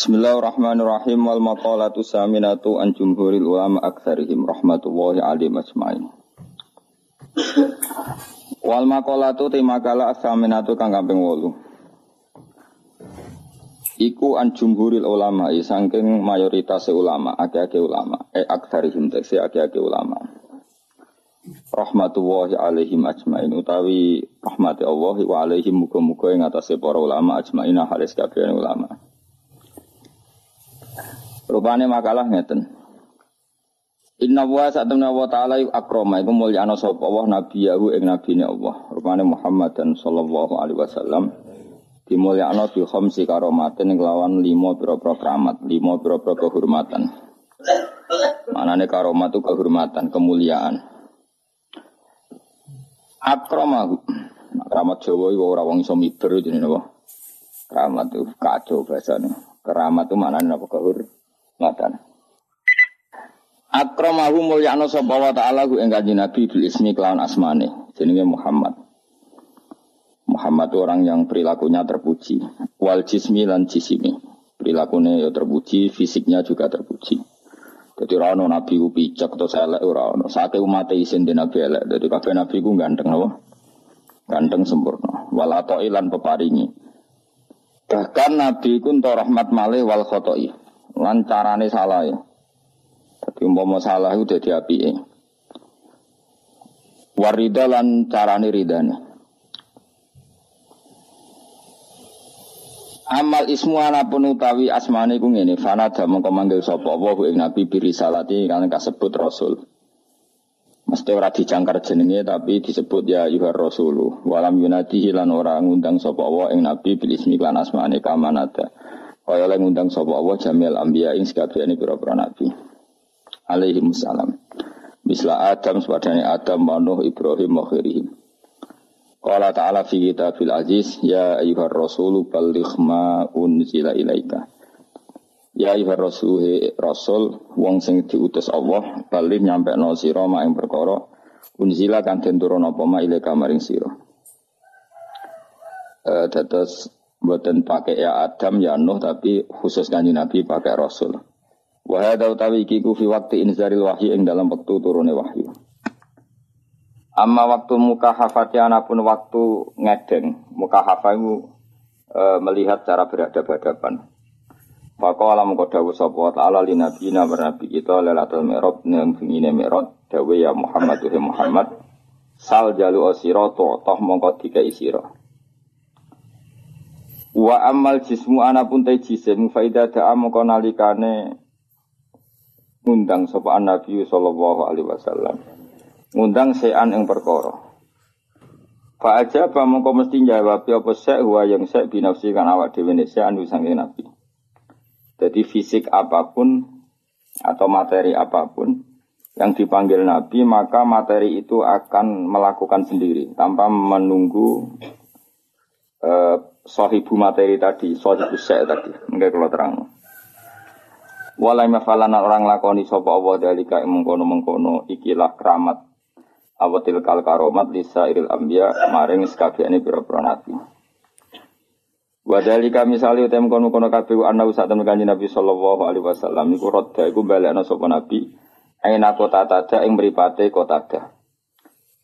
Bismillahirrahmanirrahim wal maqalatu saminatu an jumhuril ulama aktsarihim rahmatullahi alaihim ajmain. Wal maqalatu te makalah saminatu kang kaping 8. Iku an jumhuril ulama saking mayoritas ulama, akeh-akeh ulama, eh aktsarihim tekse akeh-akeh ulama. Rahmatullahi alaihim ajmain utawi rahmati Allah wa alaihim muga-muga ing atase para ulama ajmain halis kabeh ulama. Rupane makalah ngeten. Inna wa sa'tamna wa ta'ala yuk akroma. Iku mulyana sapa? Allah nabiyahu ing nabine Allah. Rupane Muhammad dan sallallahu alaihi wasallam Dimulyana bi khamsi karomatin lawan lima pira-pira keramat Lima pira-pira kehormatan. Manane karomat itu kehormatan, kemuliaan. Akramahu Keramat Jawa itu orang wong iso miber? Keramat itu kacau bahasanya Keramat itu maknanya apa? Kehormatan Ngatan. Akramahu mulyana sapa wa ta'ala ku ing kanjeng Nabi bil ismi kelawan asmane jenenge Muhammad. Muhammad orang yang perilakunya terpuji. Wal jismi lan jisimi. Perilakunya ya terpuji, fisiknya juga terpuji. Jadi rano nabi ku picek atau elek ora ono. Sake umat isin di nabi elek. Jadi kabeh nabi ku ganteng apa? Ganteng sempurna. Wal ilan peparingi. Bahkan nabi ku rahmat malih wal khotoi lan carane salah ya. Tapi umpama salah itu dadi apike. Warida lan carane ridane. Amal ismu pun utawi asmane ku ngene, fanada mengko manggil sapa wa ing nabi birisalati kan kasebut rasul. Mesti ora dijangkar jenenge tapi disebut ya yuhar rasulu. Walam yunati lan ora ngundang sapa wa ing nabi bil ismi lan asmane. Kaya oleh ngundang sapa Allah jamil anbiya ing sekabehane pira-pira nabi. Alaihi wassalam. Misla Adam sepadane Adam, Nuh, Ibrahim, wa khairihim. Qala ta'ala fi kitabil aziz ya ayyuhar rasulu balligh ma unzila ilaika. Ya ayyuhar rasul rasul wong sing diutus Allah bali nyampe no sira mak ing perkara unzila kan den turun apa ma ilaika maring sira. Eh dados Buatan pakai ya Adam ya Nuh tapi khusus kanji Nabi pakai Rasul. Wahada utawi iki ku fi waktu inzaril wahyu ing dalam waktu turune wahyu. Amma waktu muka hafatiana pun waktu ngedeng. Muka hafayu e, melihat cara berhadapan-hadapan. Maka alam kau dawu sapa ta'ala li nabi na bernabi kita lelatul mi'rab nang bingine mi'rab dawe ya Muhammad wa Muhammad sal jalu asira toh mongko dikai sira. Wa amal jismu pun te jisim faida da'a mongko nalikane ngundang sapa Nabi sallallahu alaihi wasallam. Ngundang sean ing perkara. Fa aja apa mongko mesti jawab apa sek wa yang sek binafsi kan awak dhewe ne sean sange Nabi. Jadi fisik apa pun atau materi apa pun yang dipanggil Nabi maka materi itu akan melakukan sendiri tanpa menunggu uh, sahibu materi tadi, sahibu sek tadi. Enggak kalau terang. Walai mafalana orang lakoni sopa Allah dalika mengkono mengkono ikilah keramat awatil kal karomat lisa iril ambia maring sekabiane biro-biro nabi. Wadalika misalnya utem kono kono kafe anna usah temen kanji Nabi Sallallahu Alaihi Wasallam niku roda iku balik sopa Nabi. Aina kota tada ing meripate kota tada.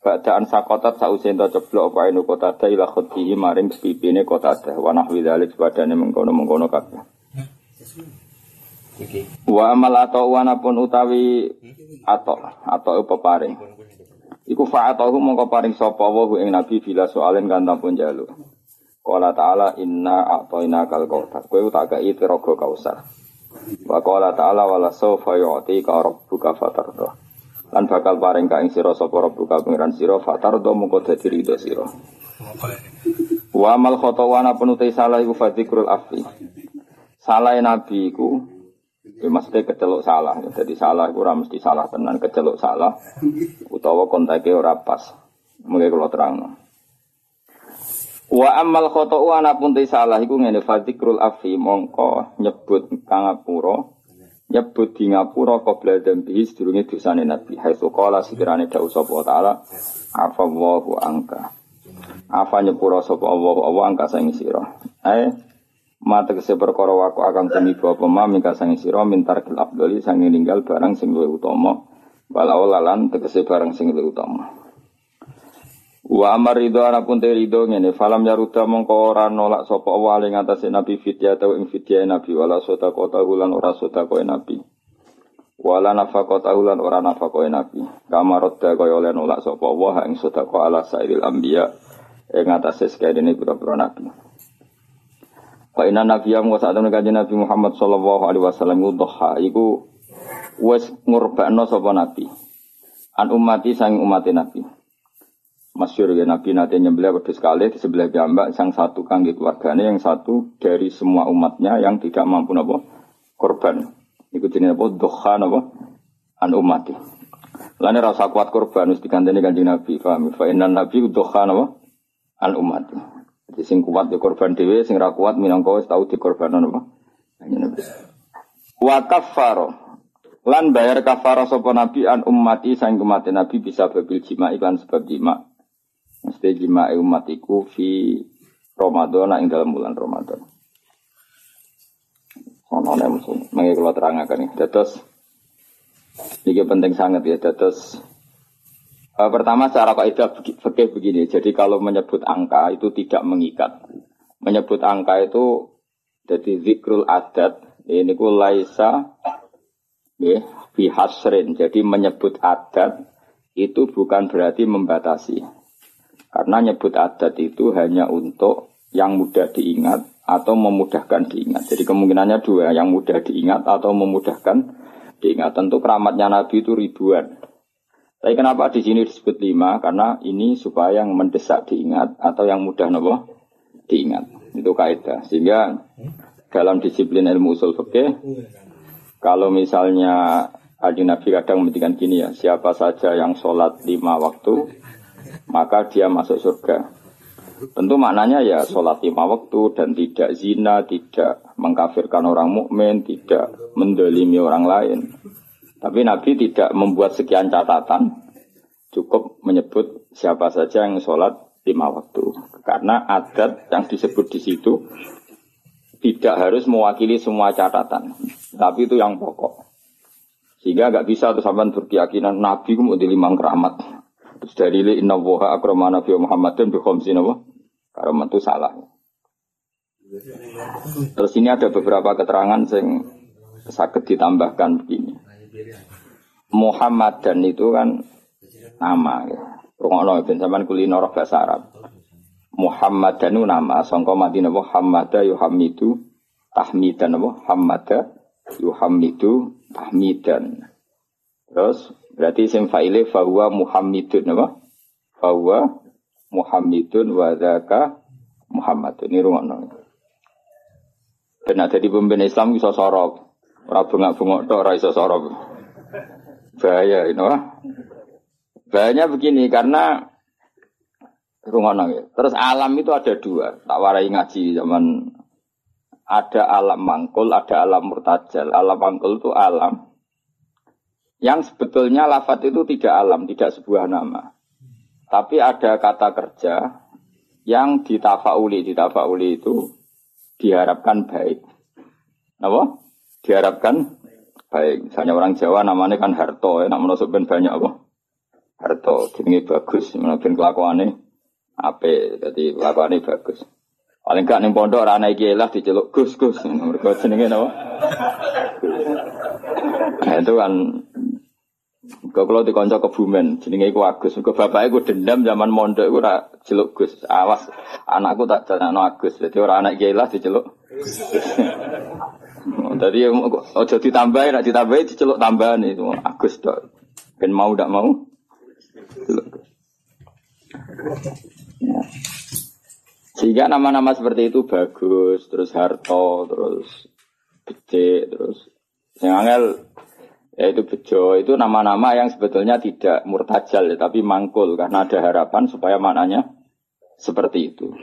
Ba'daan sakotat sausen to ceblok apa inu kota ada ila khutihi maring pipine kota ada wa nahwi dzalik sebadane mengkono-mengkono kabeh. Wa amal atau wana pun utawi atau atau peparing. Iku fa'atahu mongko paring sapa wa ing nabi bila soalen kan pun jalu. Qala ta'ala inna a'tayna kal kautsar. Kowe tak kei tiraga kausar. Wa qala ta'ala wala sawfa yu'tika rabbuka fatardah lan bakal paring ka ing sira sapa rabbuka pangeran sira fatardo mengko dadi ridho sira. Wa amal khotowana penutai salah iku fadikrul afi salah nabi iku ya mesti keceluk salah. Jadi salah iku ora mesti salah tenan keceluk salah utawa kontake ora pas. Mungkin kalau terang Wa amal khotowana pun salah iku ngene fadikrul afi mongko nyebut kangapura nyebut di ngapura qabla dzambihi sedurunge dosane Nabi. Haitsu qala sekirane dawuh sapa taala afallahu angka. Afa nyepura sapa Allah Allah angka sing sira. Eh Mata kese perkara waku akan tumiba apa ma mingka sangi sira mintar kil abdoli sangi ninggal barang sing luwih utama walau lalan tegese barang sing luwih utama. Wa amar ridho anapun te ridho ngene falam yaruda mongko ora nolak sapa wa ing atase nabi fidya atau ing fidya nabi wala sota kota hulan ora sota koe nabi. Wala nafaqata ulan ora nafaqoe nabi. Kamarodda kaya oleh nolak sapa wa ing sedekah ala sairil anbiya ing atase sekadene pira-pira nabi. Wa inna nabiyya wa sa'atun kanjeng Nabi Muhammad sallallahu alaihi wasallam dhuha iku wis ngurbakno sapa nabi. An umati sang umat nabi. Masyur ya Nabi nanti nyembelih wedhus sekali di sebelah jambak sang satu kangge keluarganya yang satu dari semua umatnya yang tidak mampu napa korban. Iku jenenge apa? Doha apa? An umati. Lane rasa kuat korban mesti diganteni Kanjeng Nabi, paham? Fa innan nabi doha apa? An umati. Jadi sing kuat di korban dhewe, sing ra kuat minangka dikorbanon apa? Kanjeng Nabi. Wa kafaro. Lan bayar kafaro sapa nabi an ummati sang umat nabi bisa babil jima iklan sebab jima. Mesti jima umatiku fi Ramadan ing dalam bulan Ramadan. Ono nek musuh, mengi kula terangaken iki. Dados iki penting sangat ya. Dados uh, pertama secara kaidah fikih begini. Jadi kalau menyebut angka itu tidak mengikat. Menyebut angka itu jadi zikrul adat ini ku laisa ya, bihasrin. Jadi menyebut adat itu bukan berarti membatasi. Karena nyebut adat itu hanya untuk yang mudah diingat atau memudahkan diingat. Jadi kemungkinannya dua, yang mudah diingat atau memudahkan diingat. Tentu keramatnya Nabi itu ribuan. Tapi kenapa di sini disebut lima? Karena ini supaya yang mendesak diingat atau yang mudah nopo diingat. Itu kaidah. Sehingga dalam disiplin ilmu usul fikih, kalau misalnya Adi Nabi kadang menghentikan gini ya, siapa saja yang sholat lima waktu, maka dia masuk surga. Tentu maknanya ya sholat lima waktu dan tidak zina, tidak mengkafirkan orang mukmin, tidak mendolimi orang lain. Tapi Nabi tidak membuat sekian catatan, cukup menyebut siapa saja yang sholat lima waktu. Karena adat yang disebut di situ tidak harus mewakili semua catatan, tapi itu yang pokok. Sehingga nggak bisa tuh sampai berkeyakinan Nabi mau di limang keramat. Terus dari inna woha akramana Nabi Muhammadin bi khamsin apa? Karamat itu salah. Terus ini ada beberapa keterangan yang sakit ditambahkan begini. Muhammad dan itu kan nama ya. Rungokno ben sampean kulino roh bahasa Arab. Muhammad dan itu nama sangka Madinah Muhammad yuhamidu tahmidan apa Hamada yuhamidu tahmidan. Terus berarti sim fa'ile fahuwa Muhammadun apa? Fahuwa Muhammadun wa dzaka Muhammadun. Ini rungokno. Dan ada di pemimpin Islam bisa sorok. Ora bengak-bengok tok ora iso sorok. Bahaya ini wah. Bahayanya begini karena rungokno ya. Terus alam itu ada dua. Tak warai ngaji zaman ada alam mangkul, ada alam murtajal. Alam mangkul itu alam yang sebetulnya lafat itu tidak alam, tidak sebuah nama. Tapi ada kata kerja yang ditafauli, ditafauli itu diharapkan baik. Apa? Diharapkan baik. Misalnya orang Jawa namanya kan Harto, ya, namun ben banyak apa? Harto, jenenge bagus, ben kelakuannya ape, jadi kelakuannya bagus. Paling gak ning pondok ora ana iki lah diceluk Gus Gus. Mergo jenenge napa? Nah, itu kan Kau kalau dikonco kebumen, jenenge iku Agus. Kau bapak iku dendam zaman mondok iku ora celuk Gus. Awas, anakku tak jenengno Agus. Jadi orang anak kiai lah diceluk. Tadi ojo ditambahi, nak ditambahi diceluk tambahan itu Agus dok. Ben mau tidak mau. Ya. Sehingga nama-nama seperti itu bagus, terus Harto, terus Becek, terus yang angel yaitu bejo itu nama-nama yang sebetulnya tidak murtajal ya, tapi mangkul karena ada harapan supaya maknanya seperti itu.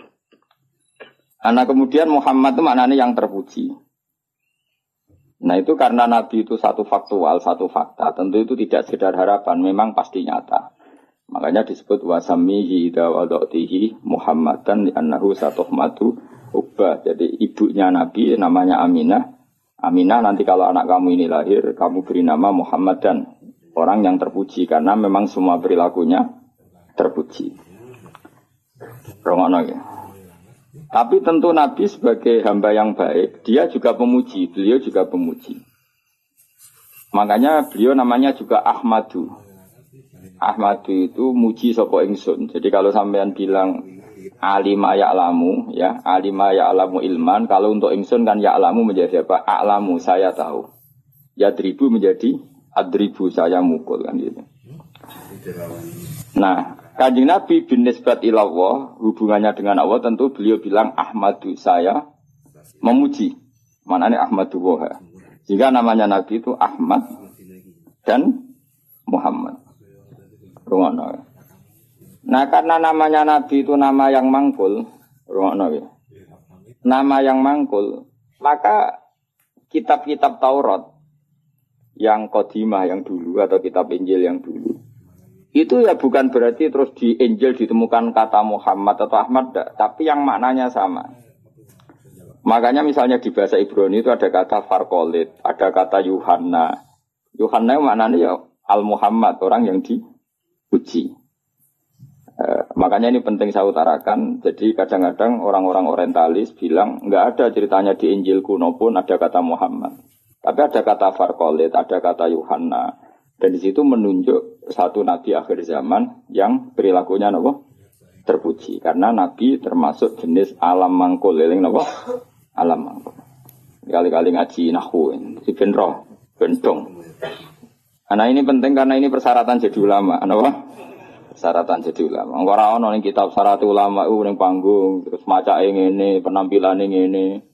Karena kemudian Muhammad itu maknanya yang terpuji. Nah itu karena Nabi itu satu faktual, satu fakta. Tentu itu tidak sekedar harapan, memang pasti nyata. Makanya disebut wasamihi ida wadoktihi Muhammadan annahu satuhmatu Ubah. Jadi ibunya Nabi namanya Aminah. Aminah nanti kalau anak kamu ini lahir, kamu beri nama Muhammad dan orang yang terpuji karena memang semua perilakunya terpuji. Rongono ya. Tapi tentu Nabi sebagai hamba yang baik, dia juga pemuji, beliau juga pemuji. Makanya beliau namanya juga Ahmadu. Ahmadu itu muji sopo ingsun. Jadi kalau sampean bilang alima ya'lamu ya. Alima ya'lamu ilman. Kalau untuk ingsun kan ya'lamu menjadi apa? A'lamu saya tahu. Ya dribu menjadi adribu saya mukul kan gitu. Nah kanjeng Nabi bin nisbat ilallah hubungannya dengan Allah tentu beliau bilang Ahmadu saya memuji. Mana ini Ahmadu Woha. Sehingga namanya Nabi itu Ahmad dan Muhammad. Rumah Nah karena namanya Nabi itu nama yang mangkul, nama yang mangkul, maka kitab-kitab Taurat yang kodimah yang dulu atau kitab Injil yang dulu itu ya bukan berarti terus di Injil ditemukan kata Muhammad atau Ahmad, tapi yang maknanya sama. Makanya misalnya di bahasa Ibrani itu ada kata Farkolit, ada kata Yuhanna. Yuhanna maknanya ya Al Muhammad, orang yang dipuji. Eh, makanya ini penting saya utarakan. Jadi kadang-kadang orang-orang orientalis bilang nggak ada ceritanya di Injil kuno pun ada kata Muhammad. Tapi ada kata Farkolit, ada kata Yohanna. Dan di situ menunjuk satu nabi akhir zaman yang perilakunya nopo terpuji. Karena nabi termasuk jenis alam mangkul, eling nopo alam mangkul. Kali-kali ngaji nahu, si bentong. Nah ini penting karena ini persyaratan jadi ulama. Kenapa? Syaratan jadi ulama. Ora ono ning kitab syarat ulama u ning panggung terus maca ngene, penampilan ngene.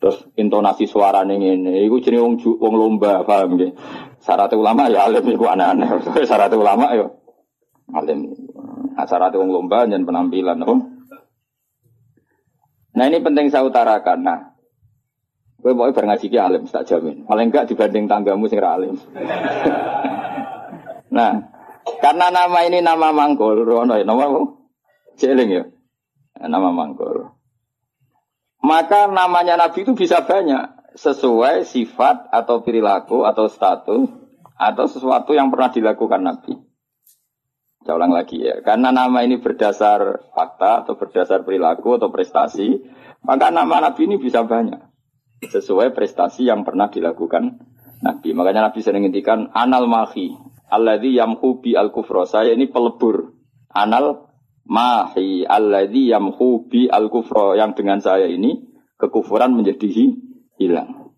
Terus intonasi suara ngene. Iku jenenge wong wong lomba, paham nggih. Syarat ulama ya alim iku aneh-aneh. Syarat ulama ya alim. Nah, syarat wong lomba dan penampilan oh. Nah ini penting saya utarakan. Nah, gue mau ngaji ki alim, tak jamin. Paling enggak dibanding tanggamu sing alim. nah, karena nama ini nama mangkul, Rono, ya, nama? Jeling ya. Nama mangkul. Maka namanya Nabi itu bisa banyak sesuai sifat atau perilaku atau status atau sesuatu yang pernah dilakukan Nabi. Saya ulang lagi ya, karena nama ini berdasar fakta atau berdasar perilaku atau prestasi, maka nama Nabi ini bisa banyak sesuai prestasi yang pernah dilakukan Nabi. Makanya Nabi sering ngintikan anal mahi, Alladhi yamhu bi al kufra. Saya ini pelebur. Anal mahi alladhi yamhu bi al kufra. Yang dengan saya ini kekufuran menjadi hilang.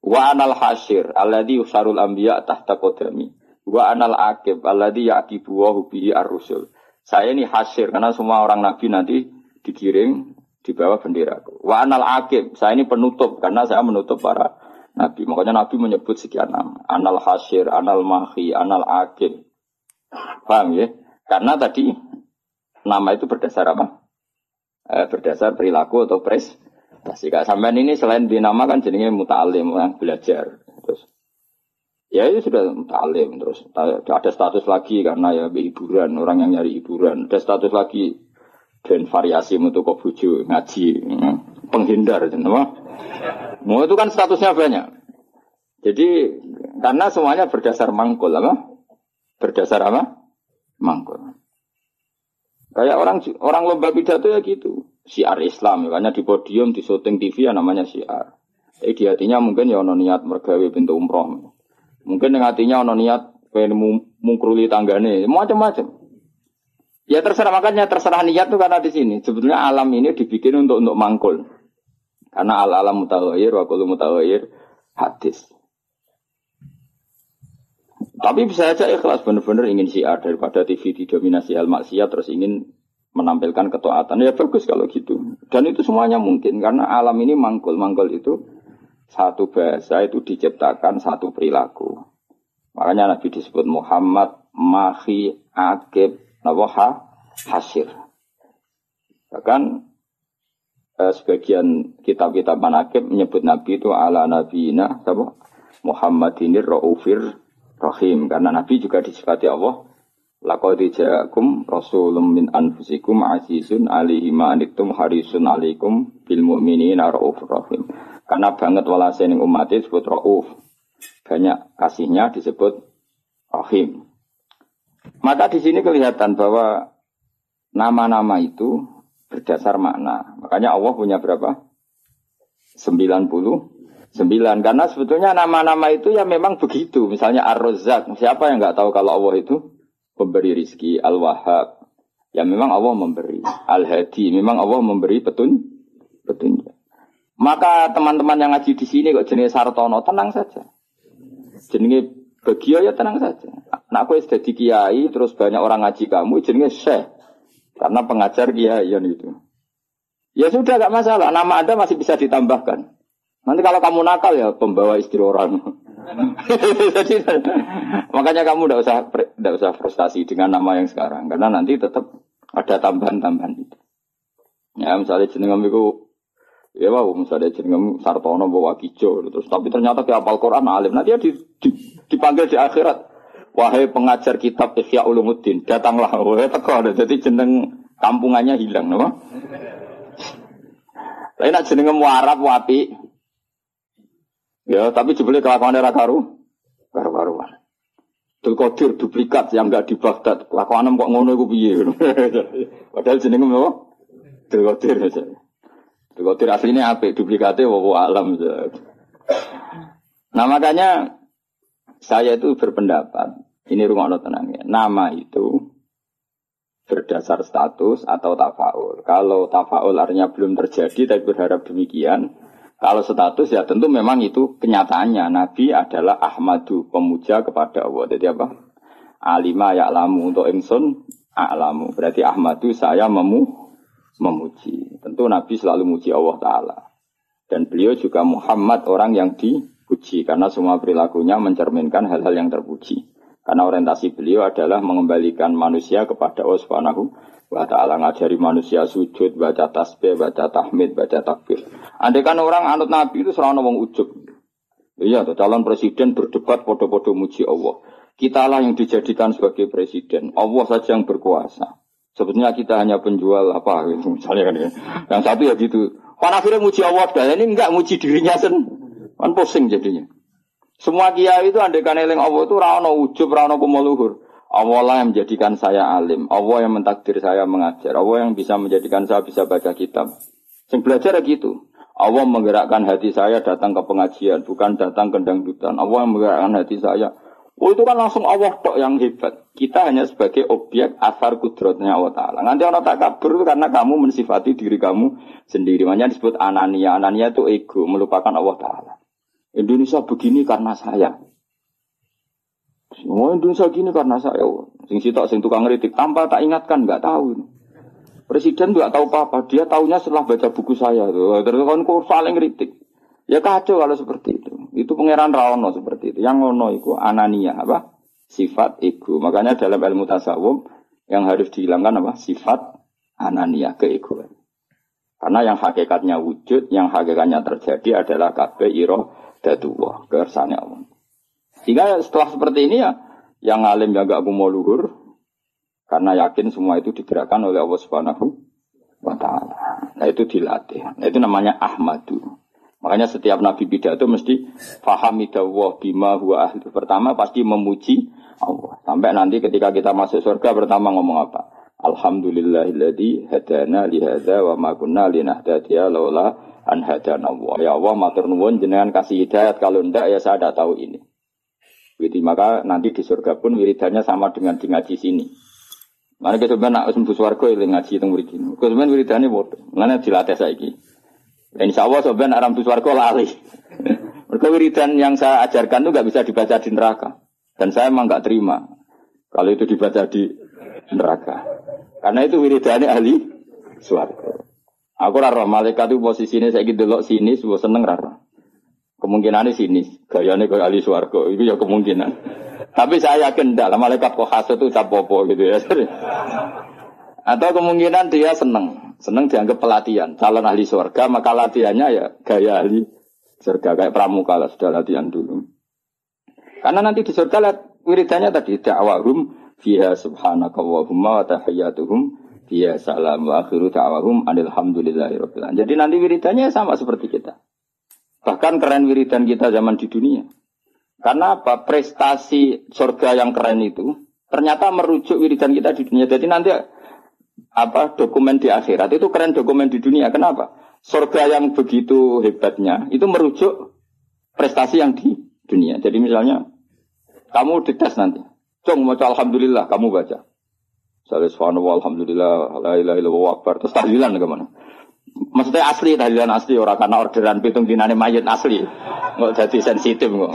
Wa anal hasyir alladhi usarul anbiya tahta kodami. Wa anal akib alladhi yaqibu wa bihi ar-rusul. Saya ini hasyir karena semua orang nabi nanti dikirim di bawah bendera. Wa anal akib, saya ini penutup karena saya menutup para Nabi. Makanya Nabi menyebut sekian nama. Anal Hasyir, Anal Mahi, Anal Akil. Paham ya? Karena tadi nama itu berdasar apa? Eh, berdasar perilaku atau pres. Jika sampean ini selain dinama kan jadinya mutalim, orang belajar. Terus ya itu sudah mutalim terus ada status lagi karena ya hiburan orang yang nyari hiburan ada status lagi dan variasi untuk kok ngaji hmm, penghindar kenapa Mau itu kan statusnya banyak. Jadi karena semuanya berdasar mangkul apa? Berdasar apa? Mangkul. Kayak orang orang lomba pidato ya gitu. Siar Islam, makanya di podium, di syuting TV ya namanya siar. Eh di hatinya mungkin ya ono niat mergawe pintu umroh. Mungkin yang hatinya ono niat pengen mungkruli tanggane, macam-macam. Ya terserah makanya terserah niat tuh karena di sini. Sebetulnya alam ini dibikin untuk untuk mangkul. Karena al-alam mutawair, wa kullu mutawair hadis. Tapi bisa saja ikhlas benar-benar ingin syiar daripada TV didominasi al maksiat terus ingin menampilkan ketuatan. Ya bagus kalau gitu. Dan itu semuanya mungkin karena alam ini mangkul. Mangkul itu satu bahasa itu diciptakan satu perilaku. Makanya Nabi disebut Muhammad, Mahi, Akib, Nawaha, Hasir. Bahkan eh, sebagian kitab-kitab manakib menyebut Nabi itu ala nabiyina apa? Muhammadinir Raufir Rahim karena Nabi juga disifati Allah Laqad ja'akum rasulun min anfusikum azizun alaihi ma anittum harisun alaikum bil mu'minina raufur rahim. Karena banget walase ning umat disebut rauf. Banyak kasihnya disebut rahim. Maka di sini kelihatan bahwa nama-nama itu berdasar makna. Makanya Allah punya berapa? 90 sembilan karena sebetulnya nama-nama itu ya memang begitu misalnya Ar-Razzaq siapa yang nggak tahu kalau Allah itu pemberi rizki, Al-Wahhab. Ya memang Allah memberi. Al-Hadi, memang Allah memberi petun, petunjuk. Maka teman-teman yang ngaji di sini kok jenis Sartono, tenang saja. Jenis Bagio ya tenang saja. Nah aku sudah kiai, terus banyak orang ngaji kamu, jenis Syekh. Karena pengajar kiai itu. Ya sudah gak masalah, nama Anda masih bisa ditambahkan. Nanti kalau kamu nakal ya pembawa istri orang. Makanya kamu tidak usah tidak usah frustasi dengan nama yang sekarang karena nanti tetap ada tambahan-tambahan itu. Ya misalnya jenengam itu ya wow misalnya jenengam Sartono bawa kijo terus tapi ternyata ke apal Quran alim nanti dia di, di, dipanggil di akhirat wahai pengajar kitab Ihya Ulumuddin datanglah wahai teko jadi jeneng kampungannya hilang nama. Lain nak jenengam Arab wapi Ya, tapi jebule kelakuan era karu, karu karuan. Qadir duplikat yang enggak di Baghdad. Kelakuan kok ngono iku piye? Padahal jenenge apa? Abdul Qadir. Abdul aslinya apa? Duplikatnya wa alam. Nah makanya saya itu berpendapat, ini rumah tenangnya, nama itu berdasar status atau tafaul. Kalau tafaul artinya belum terjadi tapi berharap demikian, kalau status ya tentu memang itu kenyataannya. Nabi adalah Ahmadu, pemuja kepada Allah. Jadi apa? Alima ya'lamu untuk ingsun a'lamu. Berarti Ahmadu saya memu memuji. Tentu Nabi selalu muji Allah Ta'ala. Dan beliau juga Muhammad orang yang dipuji. Karena semua perilakunya mencerminkan hal-hal yang terpuji. Karena orientasi beliau adalah mengembalikan manusia kepada Allah Subhanahu wa ta'ala ngajari manusia sujud, baca tasbih, baca tahmid, baca takbir. Andai kan orang anut Nabi itu serana wong ujub. Iya, tuh, calon presiden berdebat podo-podo muji Allah. Kita lah yang dijadikan sebagai presiden. Allah saja yang berkuasa. Sebetulnya kita hanya penjual apa misalnya kan ya. Yang satu ya gitu. Akhirnya muji Allah dan ini enggak muji dirinya sen. Kan pusing jadinya. Semua kiai itu andai kan eling Allah itu rano ujub, rano kumuluhur. Allah lah yang menjadikan saya alim. Allah yang mentakdir saya mengajar. Allah yang bisa menjadikan saya bisa baca kitab. Sing belajar ya gitu. Allah menggerakkan hati saya datang ke pengajian, bukan datang ke dangdutan. Allah yang menggerakkan hati saya. Oh itu kan langsung Allah tok yang hebat. Kita hanya sebagai objek asar kudrotnya Allah Ta'ala. Nanti orang tak kabur itu karena kamu mensifati diri kamu sendiri. Makanya disebut anania. Anania itu ego, melupakan Allah Ta'ala. Indonesia begini karena saya. Oh Indonesia gini karena saya. Sing sitok sing tukang ngeritik tanpa tak ingatkan nggak tahu. Presiden nggak tahu apa-apa. Dia tahunya setelah baca buku saya. Terus kan saling ngeritik. Ya kacau kalau seperti itu. Itu pangeran Rawono seperti itu. Yang ngono itu anania apa? Sifat ego. Makanya dalam ilmu tasawuf yang harus dihilangkan apa? Sifat anania keegoan. Karena yang hakikatnya wujud, yang hakikatnya terjadi adalah kabeh iro datuwah, kersane Allah. Sehingga setelah seperti ini ya, yang alim yang gak mau luhur, karena yakin semua itu digerakkan oleh Allah Subhanahu wa taala. Nah itu dilatih. Nah itu namanya Ahmadu. Makanya setiap nabi pidato mesti fahamidallah bima huwa ahli. Pertama pasti memuji Allah. Sampai nanti ketika kita masuk surga pertama ngomong apa? Alhamdulillahilladzi hadana li hadza wa ma kunna linahtadiya laula an hadana. Ya Allah matur nuwun jenengan kasih hidayat kalau ndak ya saya tidak tahu ini. Jadi maka nanti di surga pun wiridannya sama dengan di ngaji sini. Mana kita nak sembuh suarga yang ngaji itu murid ini. Kau sebenarnya wiridannya bodoh. Mana dilatih ini. Dan insya Allah sebenarnya aram suarga lali. Mereka wiridan yang saya ajarkan itu nggak bisa dibaca di neraka. Dan saya emang nggak terima kalau itu dibaca di neraka. Karena itu wiridannya ahli suarga. Aku raro malaikat itu posisinya saya gitu loh sini, semua seneng raro. Kemungkinannya sini, gayanya kayak ahli suarga, itu ya kemungkinan. Tapi saya yakin enggak, malaikat kok khas itu capopo gitu ya. Atau kemungkinan dia seneng, seneng dianggap pelatihan, calon ahli surga, maka latihannya ya gaya ahli surga, kayak pramuka lah, sudah latihan dulu. Karena nanti di surga lihat wiridannya tadi, dakwahum fiha subhanaka wa tahiyyatuhum fiha salam wa akhiru ta'awahum alhamdulillahi rabbil alamin. Jadi nanti wiridannya sama seperti kita. Bahkan keren wiridan kita zaman di dunia. Karena apa? Prestasi surga yang keren itu ternyata merujuk wiridan kita di dunia. Jadi nanti apa dokumen di akhirat itu keren dokumen di dunia. Kenapa? Surga yang begitu hebatnya itu merujuk prestasi yang di dunia. Jadi misalnya kamu dites nanti. Cung mau alhamdulillah kamu baca. Subhanallah alhamdulillah la ilaha illallah akbar. Terus tahlilan ke mana? Maksudnya asli tahlilan asli orang karena orderan pitung dinane mayat asli. Nggak jadi sensitif kok.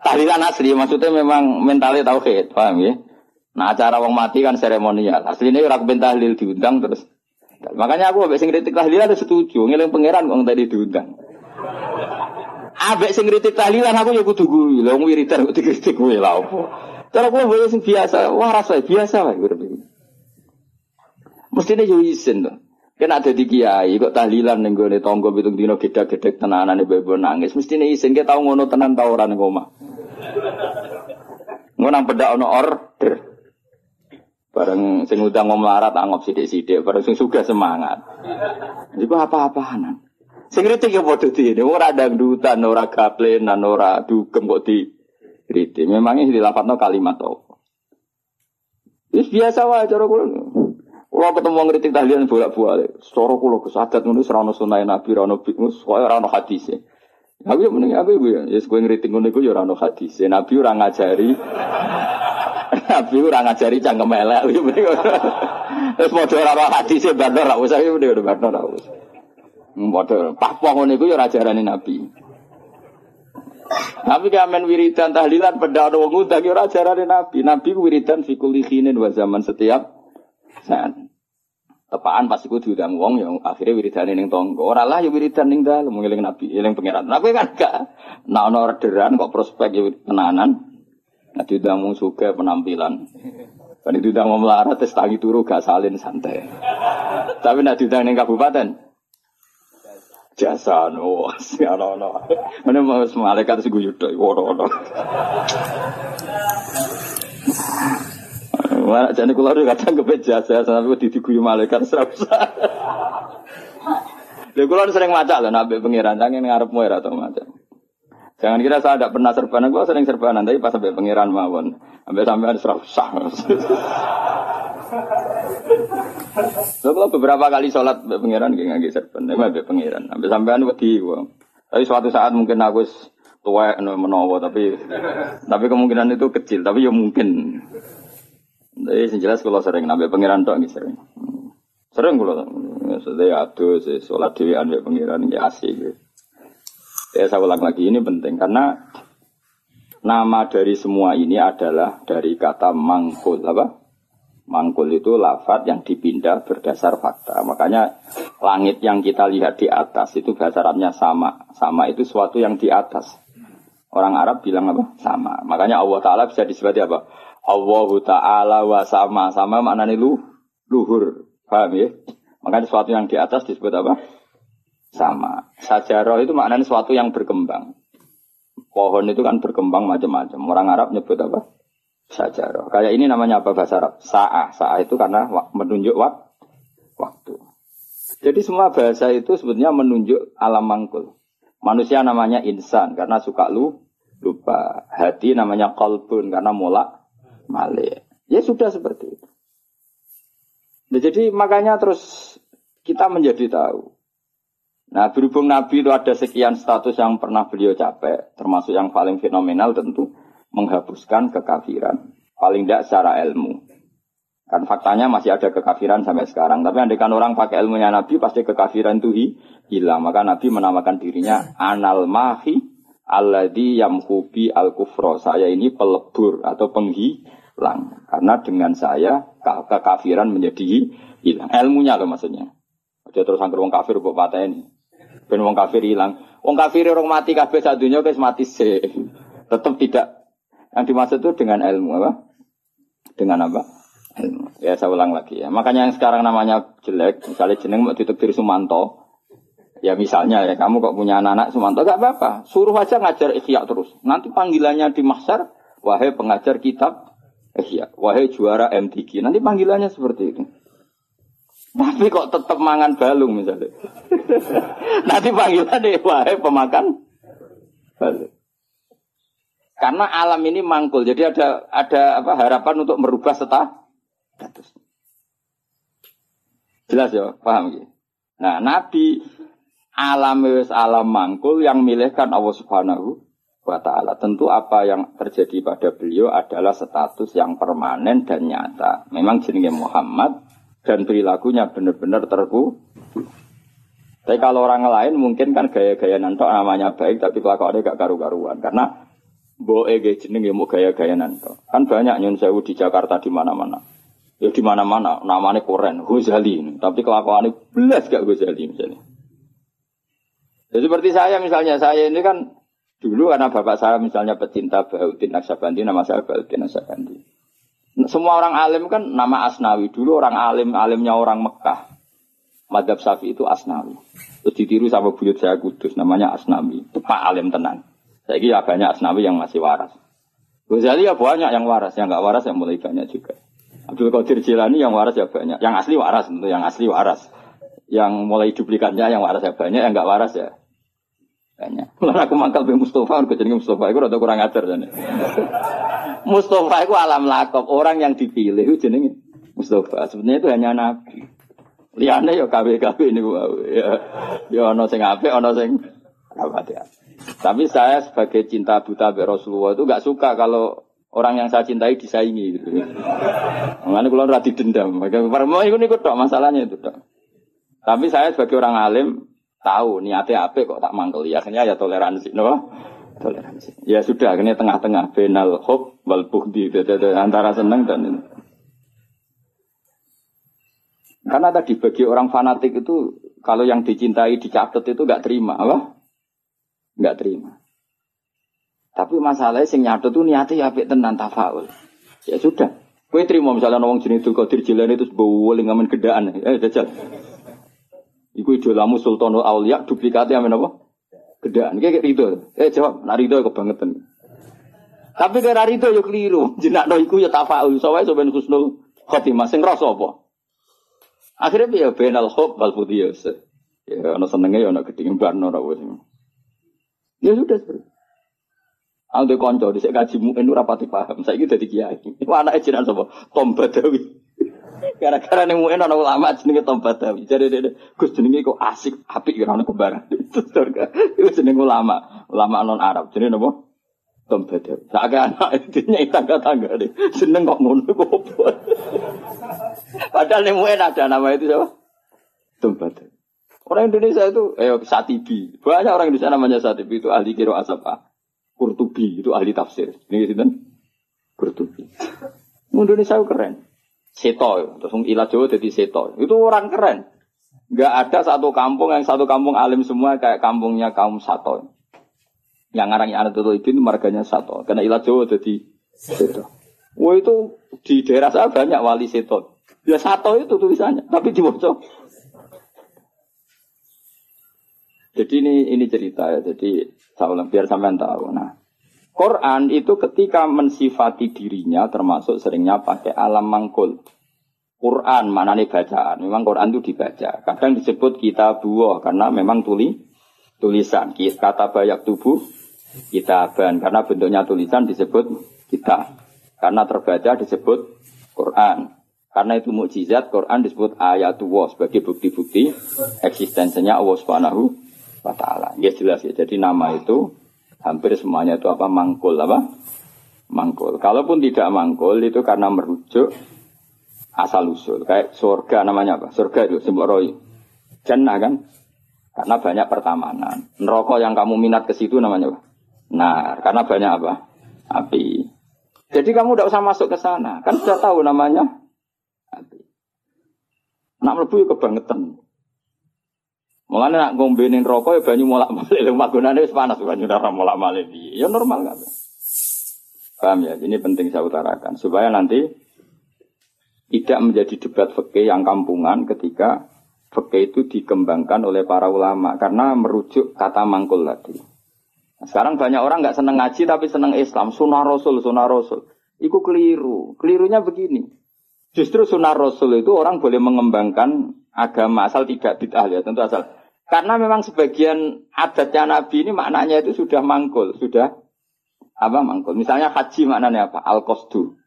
Tahlilan asli maksudnya memang mentalnya tauhid, paham ya? Nah acara wong mati kan seremonial. Aslinya orang ben tahlil diundang terus. Makanya aku abek sing kritik tahlilan setuju, ngiling pangeran wong tadi diundang. Abek sing kritik tahlilan aku ya kudu kuwi. Lah wong wiridan kok dikritik kuwi lha opo. Cara kulo boleh sing biasa, wah rasa biasa wae urip iki. Mestine yo isin to. Kena ada di kiai kok tahlilan ning gone tangga pitung dina gedhe-gedhe tenanane bebo nangis. Mestine isin ke tau ngono tenan ta ora ning omah. Ngono nang pedak ono order. Bareng sing udang mau melarat anggap sidik-sidik, bareng sing suka semangat. Iku apa-apaan. Sing kritik ya padha dene, ora dangdutan, ora gaplenan, ora dugem kok di kritik. Memangnya dilafatno kalimat apa? Wis biasa wae cara kula. Kula ketemu ngritik tahlilan bolak-balik. Cara kula kesadat ngono ora ono sunah Nabi, ora ono bimus, ora ono hadis. Aku ya mending aku ya, ya kowe ngritik ngono iku ya ora ono hadis. Nabi ora ngajari Nabi ora ngajari cangkem elek. Terus padha ora ono hadis bar ora usah ya mending ora usah. Padha papua ngono iku ya ora Nabi. Tapi kamen wiridan tahlilan pada ada wong ngundang ya ora ajarane Nabi. Nabi ku wiridan fi kulli khinin wa zaman setiap saat. Tepaan pasti ku diundang wong yang akhirnya wiridan ning tangga. Ora lah ya wiridan ning dalem Nabi, eling pangeran. Nabi kan gak nah ono orderan kok prospek ya tenanan. Nah diundang wong suka penampilan. Kan udah mau melarat, tes tangi turu gak salin santai. Tapi nak diundang ning kabupaten, jasa no ono ono mana mau malaikat sing guyu tok ono ono Wah, jadi kalau udah kadang kepe jasa, di diguyu malaikat serasa. Lha kula sering maca lho nabi pangeran jangan ngarepmu ya atau maca. Jangan kira saya tidak pernah serbanan, gua sering serbanan, tapi pas sampai pangeran mawon, sampai sampai ada serasa. Lo kalau beberapa kali sholat be pangeran gak nggak serban, be pangeran. Sampai sampean wedi Tapi suatu saat mungkin aku tua menowo, tapi tapi kemungkinan itu kecil, tapi ya mungkin. Jadi jelas kalau sering nabi pangeran tuh nggak sering. Sering kalau sudah aduh sholat dewi be pangeran ya asik. Ya saya ulang lagi ini penting karena nama dari semua ini adalah dari kata mangkul apa? Mangkul itu lafat yang dipindah berdasar fakta. Makanya langit yang kita lihat di atas itu bahasa sama. Sama itu suatu yang di atas. Orang Arab bilang apa? Sama. Makanya Allah Ta'ala bisa disebut apa? Allah Ta'ala wa sama. Sama maknanya lu, luhur. Paham ya? Makanya suatu yang di atas disebut apa? Sama. Sajarah itu maknanya suatu yang berkembang. Pohon itu kan berkembang macam-macam. Orang Arab nyebut apa? Sajarah. Kayak ini namanya apa bahasa Arab? Sa'ah. Sa'ah itu karena menunjuk wak waktu. Jadi semua bahasa itu sebetulnya menunjuk alam mangkul. Manusia namanya insan karena suka lu lupa. Hati namanya kolbun karena mulak malik. Ya sudah seperti itu. Nah, jadi makanya terus kita menjadi tahu. Nah berhubung Nabi itu ada sekian status yang pernah beliau capek, termasuk yang paling fenomenal tentu menghapuskan kekafiran. Paling tidak secara ilmu. Kan faktanya masih ada kekafiran sampai sekarang. Tapi andaikan orang pakai ilmunya Nabi, pasti kekafiran itu hilang. Maka Nabi menamakan dirinya anal mahi alladhi yamhubi al kufro. Saya ini pelebur atau penghilang. Karena dengan saya kekafiran menjadi hilang. Ilmunya loh maksudnya. Dia terus angker wong kafir buat patah ini. Ben wong kafir hilang. Wong kafir orang mati kabeh satunya guys mati sih. Tetap tidak yang dimaksud itu dengan ilmu apa? Dengan apa? Ilmu. Ya saya ulang lagi ya. Makanya yang sekarang namanya jelek, misalnya jeneng mau tutup diri Sumanto. Ya misalnya ya kamu kok punya anak-anak Sumanto gak apa-apa. Suruh aja ngajar ikhya terus. Nanti panggilannya di mahsyar, wahai pengajar kitab iya, wahai juara MTQ. Nanti panggilannya seperti itu. Tapi kok tetap mangan balung misalnya. Nanti panggilannya wahai pemakan balung. Karena alam ini mangkul, jadi ada ada apa harapan untuk merubah status. Jelas ya, paham ya? Nah, Nabi alam wis alam mangkul yang milihkan Allah Subhanahu wa taala. Tentu apa yang terjadi pada beliau adalah status yang permanen dan nyata. Memang jenenge Muhammad dan perilakunya benar-benar terku. Tapi kalau orang lain mungkin kan gaya-gaya nanto namanya baik tapi kelakuannya gak karu-karuan karena boe gaya jeneng ya mau gaya-gaya nanto. Kan banyak nyun sewu di Jakarta di mana-mana. Ya di mana-mana namanya koren Ghazali tapi kelakuannya belas gak Ghazali misalnya. Ya seperti saya misalnya saya ini kan Dulu karena bapak saya misalnya pecinta Bautin Naksabandi, nama saya Bautin Naksabandi. Semua orang alim kan nama Asnawi. Dulu orang alim, alimnya orang Mekah. Madhab Safi itu Asnawi. Terus ditiru sama buyut saya kudus, namanya Asnawi. Pak Alim tenang. Saya kira banyak Asnawi yang masih waras. Ghazali ya banyak yang waras, yang nggak waras yang mulai banyak juga. Abdul Qadir Jilani yang waras ya banyak. Yang asli waras tentu, yang asli waras. Yang mulai duplikatnya yang waras ya banyak, yang nggak waras ya banyak. Mulai aku mangkal be Mustafa, aku jadi Mustafa, aku rada kurang ajar jadi. Mustafa itu alam lakop, orang yang dipilih itu jenenge Mustafa. Sebenarnya itu hanya nabi. Liane ya KW-KW ini ya. Ya ono sing apik, ono sing apa ya. Tapi saya sebagai cinta buta be Rasulullah itu gak suka kalau orang yang saya cintai disaingi gitu. Mengenai kalau rati dendam. Mau ikut ikut dok masalahnya itu dok. Tapi saya sebagai orang alim tahu niatnya apa kok tak mangkel ya akhirnya ya toleransi no toleransi ya sudah akhirnya tengah-tengah benal hob wal buhdi antara seneng dan ini. karena tadi bagi orang fanatik itu kalau yang dicintai dicatat itu nggak terima apa nggak terima tapi masalahnya sing nyatet tuh niatnya ya tenan tafaul ya sudah Kue terima misalnya nawang jenis itu kodir jalan itu sebuah ngamen gedaan, eh jajal. Iku idolamu Sultanul Aulia duplikatnya amin apa? Gedaan. Kayak rido. Eh jawab, nak rido kebangetan. Tapi kira rido yo keliru. Jenak no iku ya tafa'ul. Soalnya soben kusnul khotimah. Sing rasa apa? Akhirnya dia benal hob wal putiyos. Ya, ana senengnya ya ana gedhe barno wis. Ya sudah seperti Aku de konco dhisik kaji muin ora pati paham. Saiki dadi kiai. Iku anake jenengan sapa? Tom Badawi. Gara-gara nih mungkin orang ulama jenenge Tombat Dawi. Jadi dia Gus jenenge kok asik, apik ya orang kembaran. Itu surga. Itu jenenge ulama, ulama non Arab. Jadi nopo Tombat Dawi. Tak anak itu nyai tangga-tangga deh. Seneng kok ngono kok Padahal nih mungkin ada nama itu siapa? Tombat Dawi. Orang Indonesia itu, eh Satibi. Banyak orang Indonesia namanya Satibi itu ahli kiro asapa. Kurtubi itu ahli tafsir. Ini gitu kan? Kurtubi. Indonesia itu keren. Seto, terus ilah Jawa jadi seto. Itu orang keren. Gak ada satu kampung yang satu kampung alim semua kayak kampungnya kaum Sato. Yang ngarang anak itu marganya Sato. Karena ilah Jawa jadi seto. Wah itu di daerah saya banyak wali seto. Ya Sato itu tulisannya, tapi di Jadi ini ini cerita ya. Jadi saya biar sampean tahu. Nah, Quran itu ketika mensifati dirinya termasuk seringnya pakai alam mangkul. Quran mana nih bacaan? Memang Quran itu dibaca. Kadang disebut kita buah karena memang tuli tulisan. Kata banyak tubuh kita ban karena bentuknya tulisan disebut kita. Karena terbaca disebut Quran. Karena itu mukjizat Quran disebut ayat ayatullah sebagai bukti-bukti eksistensinya Allah Subhanahu wa taala. Ya jelas ya. Jadi nama itu hampir semuanya itu apa mangkul apa mangkul. Kalaupun tidak mangkul itu karena merujuk asal usul. Kayak surga namanya apa? Surga itu sebuah roy. Jannah kan? Karena banyak pertamanan. Neraka yang kamu minat ke situ namanya apa? Nah, karena banyak apa? Api. Jadi kamu tidak usah masuk ke sana. Kan sudah tahu namanya api. Nak melebu kebangetan. Mulane nak ngombenin rokok ya banyu molak malik lho magunane wis panas banyu ora molak malik Ya normal kan. Paham ya? Ini penting saya utarakan supaya nanti tidak menjadi debat fikih yang kampungan ketika fikih itu dikembangkan oleh para ulama karena merujuk kata mangkul tadi. Nah, sekarang banyak orang nggak seneng ngaji tapi seneng Islam, sunnah Rasul, sunnah Rasul. Iku keliru. Kelirunya begini. Justru sunnah Rasul itu orang boleh mengembangkan agama asal tidak bid'ah ya tentu asal. Karena memang sebagian adatnya Nabi ini maknanya itu sudah mangkul, sudah apa mangkul. Misalnya haji maknanya apa? Al qasdu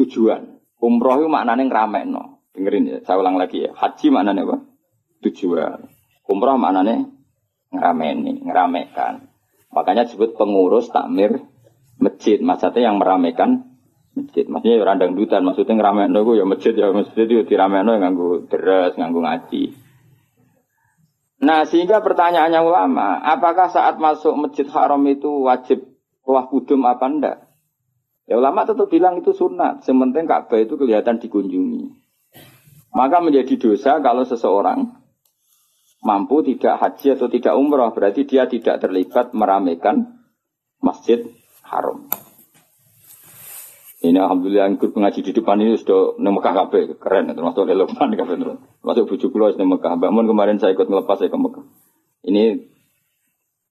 tujuan. Umroh itu maknanya no. Dengerin ya, saya ulang lagi ya. Haji maknanya apa? Tujuan. Umroh maknanya ngerameni, ngeramekan. Makanya disebut pengurus takmir masjid. Maksudnya yang meramekan masjid. Maksudnya ya randang dutan, maksudnya ngeramen itu ya masjid ya masjid itu diramen ya nganggu deres, nganggu ngaji. Nah sehingga pertanyaannya ulama, apakah saat masuk masjid haram itu wajib wah kudum apa enggak? Ya ulama tetap bilang itu sunat, sementing Ka'bah itu kelihatan dikunjungi. Maka menjadi dosa kalau seseorang mampu tidak haji atau tidak umroh, berarti dia tidak terlibat meramaikan masjid haram. Ini alhamdulillah yang ngaji di depan ini sudah nang Mekah keren termasuk relevan kabeh terus. Masuk bujuk kula nang Mekah. Bangun kemarin saya ikut ngelepas saya ke Mekah. Ini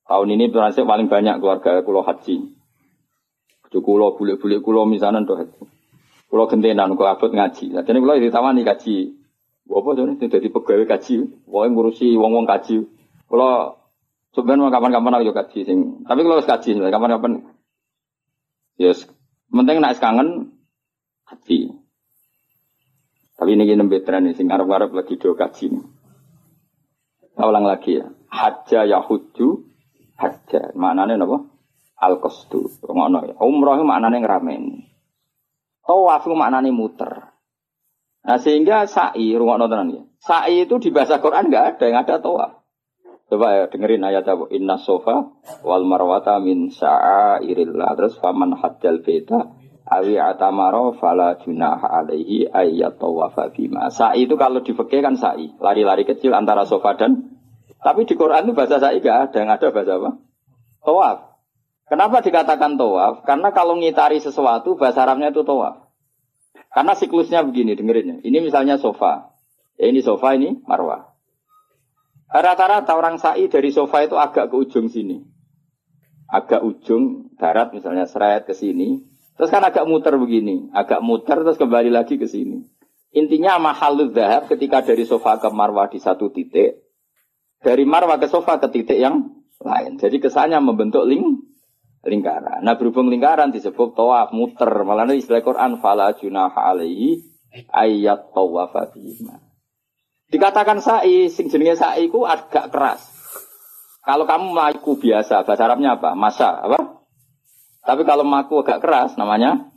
tahun ini berhasil paling banyak keluarga kulo haji. Bujuk kulo bulik-bulik kulo misalnya tuh haji. Kulo gentenan kulo abot ngaji. Jadi kulo ditawani kaji. Apa tuh jadi pegawai kaji, wong ngurusi wong-wong kaji. Kulo sebenarnya kapan-kapan aku kaji sing. Tapi kalau kaji, kapan-kapan Yes, Penting nak kangen haji. Tapi ini gini betran sing arep-arep lagi do kaji. Saya ulang lagi ya. Haja yahuju haja. Maknanya apa? Al qasdu. Ngono ya. Umroh maknanya ngeramen. Tawaf maknanya muter. Nah sehingga sa'i rungokno tenan ya. Sa'i itu di bahasa Quran enggak ada yang ada tawaf. Coba ya dengerin ayat apa? Inna sofa wal marwata min sya'airillah. Terus faman hajjal beta awi atamaro fala junaha alaihi ayat tawafa bima. Sa'i itu kalau di kan sa'i. Lari-lari kecil antara sofa dan tapi di Quran itu bahasa sa'i gak ada. Yang ada bahasa apa? Tawaf. Kenapa dikatakan tawaf? Karena kalau ngitari sesuatu bahasa Arabnya itu tawaf. Karena siklusnya begini, dengerin ya. Ini misalnya sofa. Ya ini sofa, ini marwah. Rata-rata orang sa'i dari sofa itu agak ke ujung sini. Agak ujung darat misalnya seret ke sini. Terus kan agak muter begini. Agak muter terus kembali lagi ke sini. Intinya mahalul dahab ketika dari sofa ke marwah di satu titik. Dari marwah ke sofa ke titik yang lain. Jadi kesannya membentuk ling lingkaran. Nah berhubung lingkaran disebut tawaf muter. Malah istilah Quran fala junaha alaihi ayat tawaf Dikatakan sa'i, sing jenenge sa'i ku agak keras. Kalau kamu maku biasa, bahasa Arabnya apa? Masa, apa? Tapi kalau maku agak keras, namanya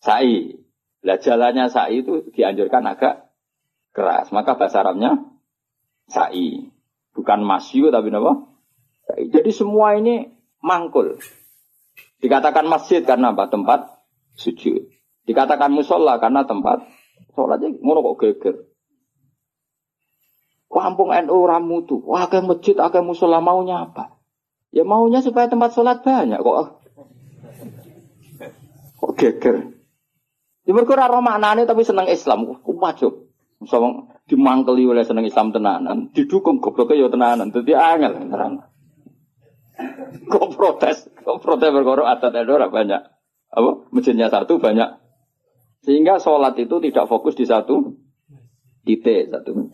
sa'i. Lah jalannya sa'i itu dianjurkan agak keras. Maka bahasa Arabnya sa'i. Bukan masyu tapi apa? Sa'i. Jadi semua ini mangkul. Dikatakan masjid karena apa? Tempat sujud. Dikatakan musola karena tempat sholatnya ngono kok geger. Kampung NU ramu tuh, wah kayak masjid, kayak musola maunya apa? Ya maunya supaya tempat sholat banyak kok. Kok geger. Ya mereka ora maknane tapi seneng Islam. Kok wajib. Misalnya dimangkeli oleh seneng Islam tenanan, didukung gobloknya ya tenanan. Jadi angel terang. Kok protes, kok protes berkorok adat NU banyak. Apa? Masjidnya satu banyak. Sehingga sholat itu tidak fokus di satu titik satu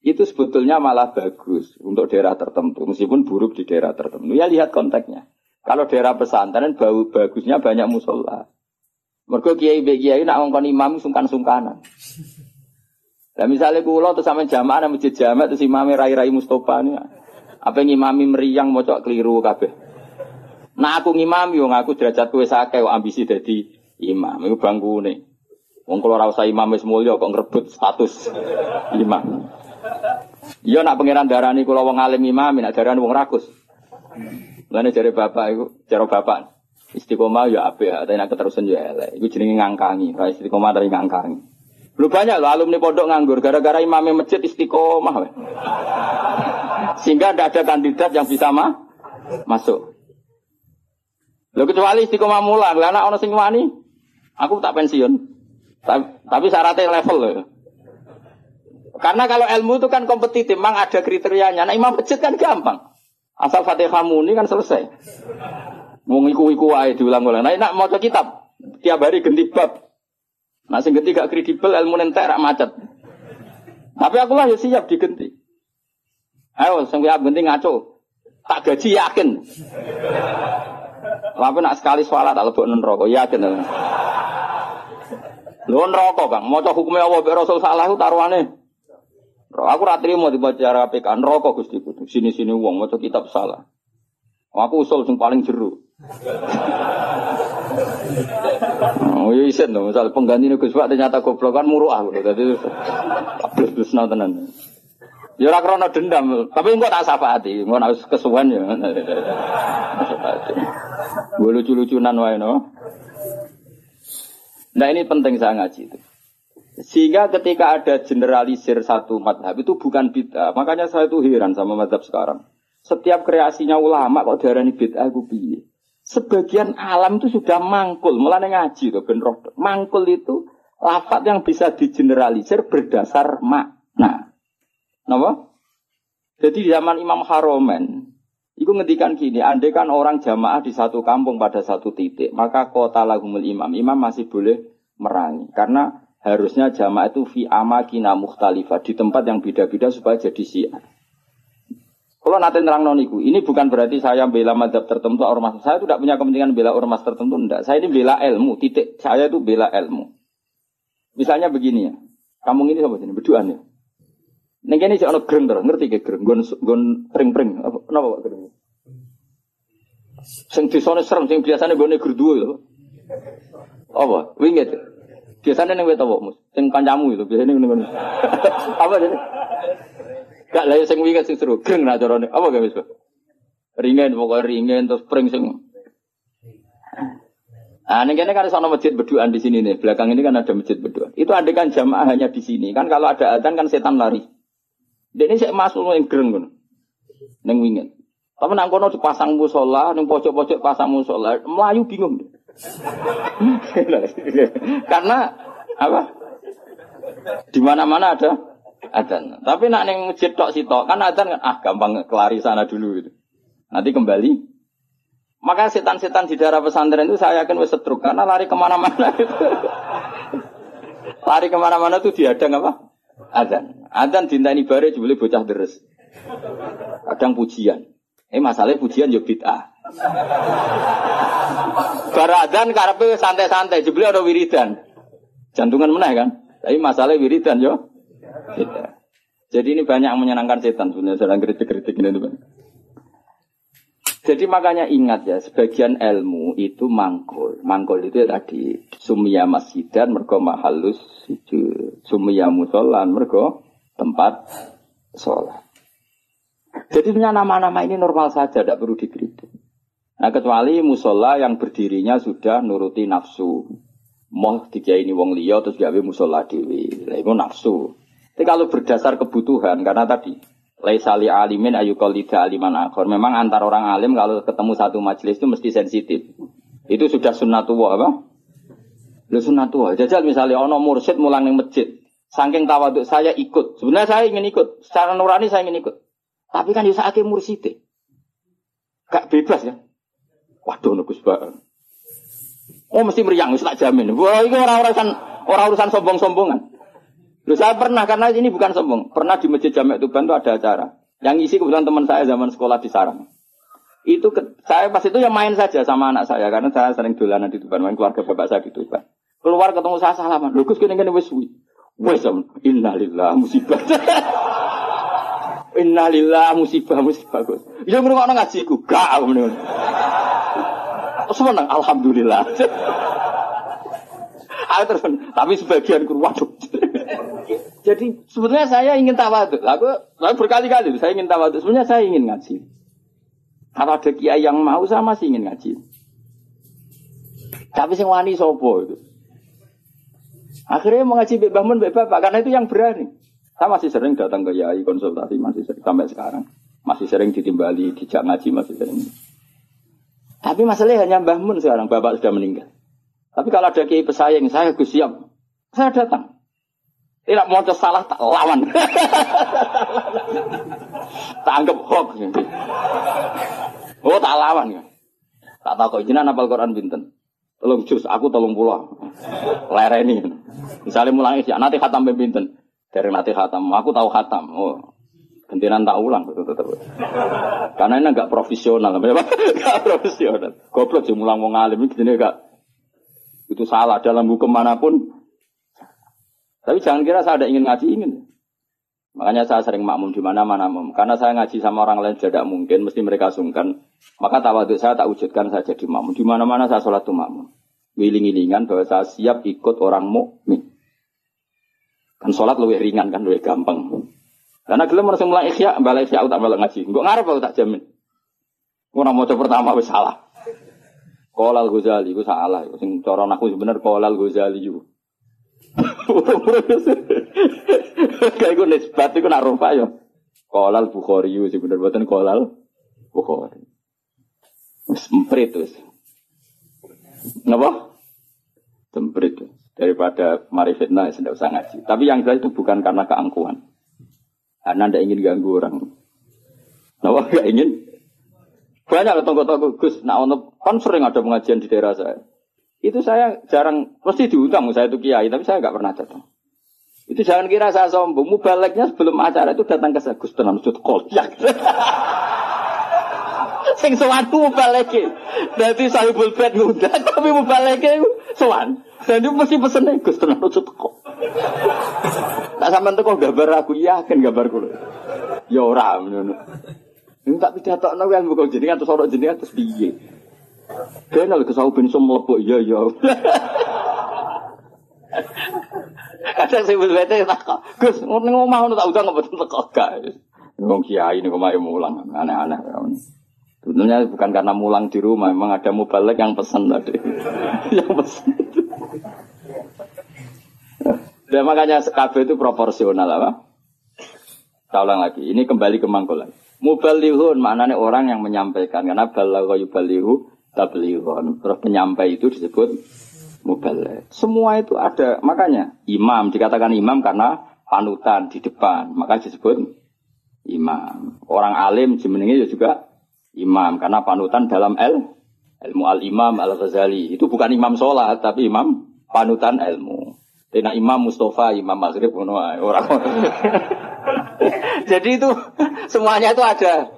itu sebetulnya malah bagus untuk daerah tertentu, meskipun buruk di daerah tertentu. Ya lihat konteksnya. Kalau daerah pesantren bau bagusnya banyak musola. Mereka kiai kiai nak imam sungkan-sungkanan. Nah misalnya kulo tuh sama jamaah nama masjid jamaah terus imam rai rai Mustafa nih. Apa ngimami meriang mau cok keliru kabe. Nah aku ngimam yo ngaku derajat kue sake ambisi jadi imam. Itu bangku nih. Wong kalau rasa imam wis mulya kok ngerebut status imam. Iya nak pangeran darani kula wong alim imam, nak darani wong rakus. Lane jare bapak iku, cara bapak istiqomah ya apik, tapi nak keterusan ya elek. Iku ngangkangi, ra istiqomah dari ngangkangi. Lu banyak loh alumni pondok nganggur gara-gara imamnya masjid istiqomah. Sehingga tidak ada kandidat yang bisa mah masuk. Lo kecuali istiqomah mulang, lah anak ono sing wani, aku tak pensiun. Tapi, tapi syaratnya level loh. Karena kalau ilmu itu kan kompetitif, memang ada kriterianya. Nah imam masjid kan gampang. Asal fatihah muni kan selesai. Mau iku iku wae diulang-ulang. Nah nak mau kitab, Tiap hari ganti bab. Nah sing ganti gak kredibel ilmu nentek rak macet. Tapi aku lah ya siap diganti. Ayo sing siap ganti ngaco. Tak gaji yakin. Tapi nak sekali sholat tak lebok neraka yakin. Lho neraka Kang, maca hukumnya Allah Rasul salah taruhane. Aku ra trimo dibaca PK neraka Gusti Kudu. Sini-sini wong maca kitab salah. Aku usul sing paling jeru. Oh iya isen dong, misal pengganti Gus Pak ternyata goblok kan muruah gitu. Dadi plus tenan. Ya ora krana dendam, tapi engko tak syafaati, engko nek kesuwen ya. Gue lucu-lucunan wae no. Nah ini penting saya ngaji itu. Sehingga ketika ada generalisir satu madhab itu bukan bid'ah. Makanya saya itu heran sama madhab sekarang. Setiap kreasinya ulama kok darani bid'ah aku piye. Sebagian alam itu sudah mangkul, mulai ngaji tuh ben Mangkul itu lafat yang bisa digeneralisir berdasar makna. Napa? Jadi di zaman Imam Haromen, itu ngedikan gini, andai kan orang jamaah di satu kampung pada satu titik, maka kota lahumul imam, imam masih boleh merangi. Karena harusnya jamaah itu fi amakina mukhtalifah, di tempat yang beda-beda supaya jadi syiar. Kalau nanti terang noniku, ini bukan berarti saya bela madhab tertentu ormas. Saya tidak punya kepentingan bela ormas tertentu, enggak. Saya ini bela ilmu, titik. Saya itu bela ilmu. Misalnya begini ya, kamu ini sama ini berduaan ya. Neng ini jangan gereng terus, ngerti ke gereng, gon gon pring pring, apa kenapa pak gereng? Sing disone serem, sing biasanya gue negur dua. Apa? Winget. Biasanya neng wet mus? Sing kancamu itu biasanya neng apa jadi? Gak lah sing winget sing seru, gereng nah carane. Apa gak bisa? Ringen pokoknya ringen terus pring sing Nah, ini kan ada masjid berduaan di sini nih. Belakang ini kan ada masjid berduaan. Itu ada kan jamaah hanya di sini. Kan kalau ada adzan kan setan lari. Dan ini saya masuk yang gereng kan. Neng wingin. Tapi nang kono dipasang musola, neng pojok-pojok pasang musola, melayu bingung. Karena apa? Di mana-mana ada adzan. Tapi nak neng masjid tok kan adzan kan ah gampang kelari sana dulu gitu. Nanti kembali maka setan-setan di daerah pesantren itu saya yakin wes setruk karena lari ke mana-mana itu. lari ke mana-mana tuh diadang apa? Adzan. Adzan dintani bare boleh bocah deres. Kadang pujian. Eh masalahnya pujian yo bid'ah. Baradan karepe santai-santai, jebule ada wiridan. Jantungan meneh kan? Tapi masalah wiridan yo. Jadi ini banyak menyenangkan setan sebenarnya sedang kritik-kritik ini teman. Jadi makanya ingat ya, sebagian ilmu itu mangkul. Mangkul itu ya tadi sumia masjidan mergo mahalus sumia musolan mergo tempat sholat. Jadi nama-nama ini normal saja, tidak perlu dikritik. Nah kecuali musola yang berdirinya sudah nuruti nafsu. Moh tiga ini wong liya terus gawe musola dewi. Lah itu nafsu. Tapi kalau berdasar kebutuhan, karena tadi Laisali alimin ayu kolida aliman akhor. Memang antar orang alim kalau ketemu satu majelis itu mesti sensitif. Itu sudah sunnatullah apa? Lu sunnatullah. Jajal misalnya ono mursid mulang ning masjid. Saking tawaduk saya ikut. Sebenarnya saya ingin ikut. Secara nurani saya ingin ikut. Tapi kan bisa akhir mursid. Gak bebas ya. Waduh nukus banget. Oh mesti meriang, tak jamin. Wah, ini orang urusan orang urusan sombong-sombongan. Loh, saya pernah karena ini bukan sombong. Pernah di masjid Jamek Tuban itu ada acara. Yang isi kebetulan teman saya zaman sekolah di Sarang. Itu ke, saya pas itu yang main saja sama anak saya karena saya sering dolanan di Tuban, main keluarga bapak saya di Tuban. Keluar ketemu saya salaman. Lho Gus kene kene suwi. Wis innalillah musibah. innalillah musibah musibah Gus. Ya ngrungokno ngajiku. Gak ngono. Seneng alhamdulillah. Ayo terus, tapi sebagian kurang waduh. Jadi sebetulnya saya ingin tawaduk. Aku, aku berkali-kali saya ingin tawaduk. Sebenarnya saya ingin ngaji. Kalau ada kiai yang mau saya masih ingin ngaji. Tapi sing wani sopo itu. Akhirnya mengaji Mbak Mun, Mbak Bapak, karena itu yang berani. Saya masih sering datang ke Yai konsultasi, masih sering sampai sekarang. Masih sering ditimbali, dijak ngaji, masih sering. Tapi masalahnya hanya Mbah Mun sekarang, Bapak sudah meninggal. Tapi kalau ada kiai pesaing, saya gus siap. Saya datang. Tidak mau salah tak lawan. tak anggap hoax. Oh tak lawan ya. Tak tahu kok jenengan apal Quran binten. Tolong jus, aku tolong pulau. Lereni. Misalnya mulai nanti khatam pemimpin. Dari nanti khatam, aku tahu khatam. Oh, Gentinan tak ulang betul betul. Karena ini enggak profesional, enggak profesional. Goblok sih mulang mau ngalim ini enggak itu salah dalam hukum mana pun. Tapi jangan kira saya ada ingin ngaji ingin. Makanya saya sering makmum di mana-mana Karena saya ngaji sama orang lain tidak mungkin, mesti mereka sungkan. Maka tawaduk saya tak wujudkan saya jadi makmum. Di mana-mana saya sholat tuh makmum. Wiling-wilingan bahwa saya siap ikut orang mukmin. Kan sholat lebih ringan kan, lebih gampang. Karena gelem harus mulai ikhya, balik ikhya tak balik ngaji. Enggak ngarep aku tak jamin. Orang mau pertama wis salah. Kolal Ghazali, itu salah. Sing cara aku sebenarnya Kolal Ghazali juga. Kayak gue nisbat itu nak rupa ya. Kolal Bukhari sih bener buatan kolal Bukhari. Semprit tuh. Kenapa? Semprit tuh. Daripada mari fitnah ya tidak usah ngaji. Tapi yang jelas itu bukan karena keangkuhan. Karena tidak ingin ganggu orang. Kenapa gak ingin? Banyak tonggo-tonggo Gus, nah ono kan sering ada pengajian di daerah saya. Itu saya jarang, mesti diundang saya itu kiai, tapi saya nggak pernah datang. Itu jangan kira saya sombong. Mubaleknya sebelum acara itu datang ke saya. Gus tenang sud kolyak. Sing sowan ku mubaleke. Dadi sahibul bed ngundang tapi mubaleke sowan. Dan itu mesti pesen Gus tenang sud kok. Tak sampean teko gambar aku yakin gambar kulo. Ya ora ngono. Ini tak pidatokno kan bukan jenengan terus ora jenengan terus piye. Kenal kesau ben iso iya iya. Kadang saya bete tak Gus, ning omah ngono tak usah ngomong teko gak. Wong kiai niku mae mulang aneh-aneh. Sebenarnya bukan karena mulang di rumah, memang ada mubalek yang pesan tadi. yang pesan. Dan makanya KB itu proporsional apa? Saya ulang lagi, ini kembali ke mangkulan. Mubalihun maknanya orang yang menyampaikan karena balagha yubalihu tablighun. Terus penyampai itu disebut mubalik. Semua itu ada. Makanya imam dikatakan imam karena panutan di depan. Maka disebut imam. Orang alim jemeningnya juga imam karena panutan dalam el ilmu al imam al ghazali itu bukan imam sholat tapi imam panutan ilmu. Tina imam Mustafa, imam Maghrib, orang. Jadi itu semuanya itu ada.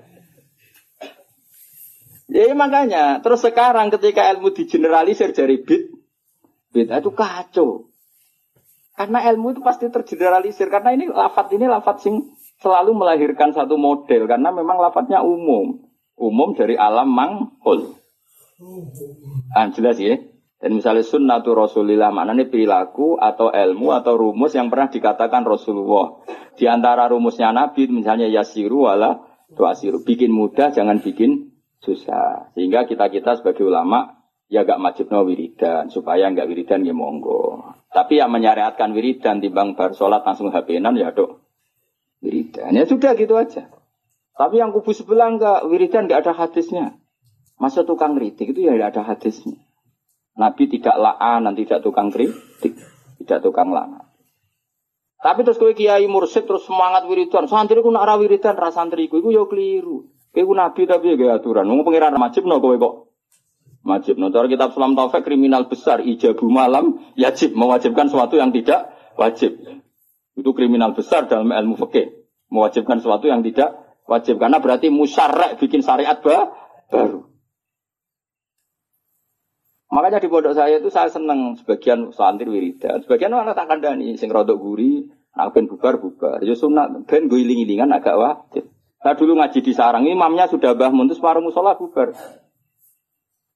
Ya makanya, terus sekarang ketika ilmu digeneralisir dari bid, Beda itu kacau. Karena ilmu itu pasti tergeneralisir. Karena ini lafat ini lafat sing selalu melahirkan satu model. Karena memang lafatnya umum. Umum dari alam mangkul. Ah, jelas ya. Dan misalnya sunnatu rasulillah maknanya perilaku atau ilmu atau rumus yang pernah dikatakan Rasulullah. Di antara rumusnya Nabi misalnya yasiru wala tuasiru. Bikin mudah jangan bikin susah. Sehingga kita-kita sebagai ulama ya gak wajib no wiridan supaya nggak wiridan ya monggo. Tapi yang menyariatkan wiridan timbang bar sholat langsung HP-nan ya dok wiridan. Ya sudah gitu aja. Tapi yang kubu sebelah enggak wiridan nggak ada hadisnya. Masa tukang kritik itu ya tidak ada hadisnya. Nabi tidak la'an, tidak tukang kritik, tidak tukang lana. Tapi terus kowe kiai mursid terus semangat wiridan. Santri ku nak ra wiridan ra santriku iku ya keliru. Kowe nabi tapi ya aturan. Wong pengiran wajib no kowe kok Wajib. Nah, kitab Sulam Taufik kriminal besar ijabu malam yajib mewajibkan sesuatu yang tidak wajib. Itu kriminal besar dalam ilmu fikih. Mewajibkan sesuatu yang tidak wajib karena berarti musyarek bikin syariat baru. Makanya di pondok saya itu saya senang sebagian santri wiridan, sebagian orang tak kandani sing rodok guri, nak ben bubar bubar. Ya sunat ben gue iling-ilingan agak wajib. Saya dulu ngaji di sarang, imamnya sudah bah muntus separuh musola bubar.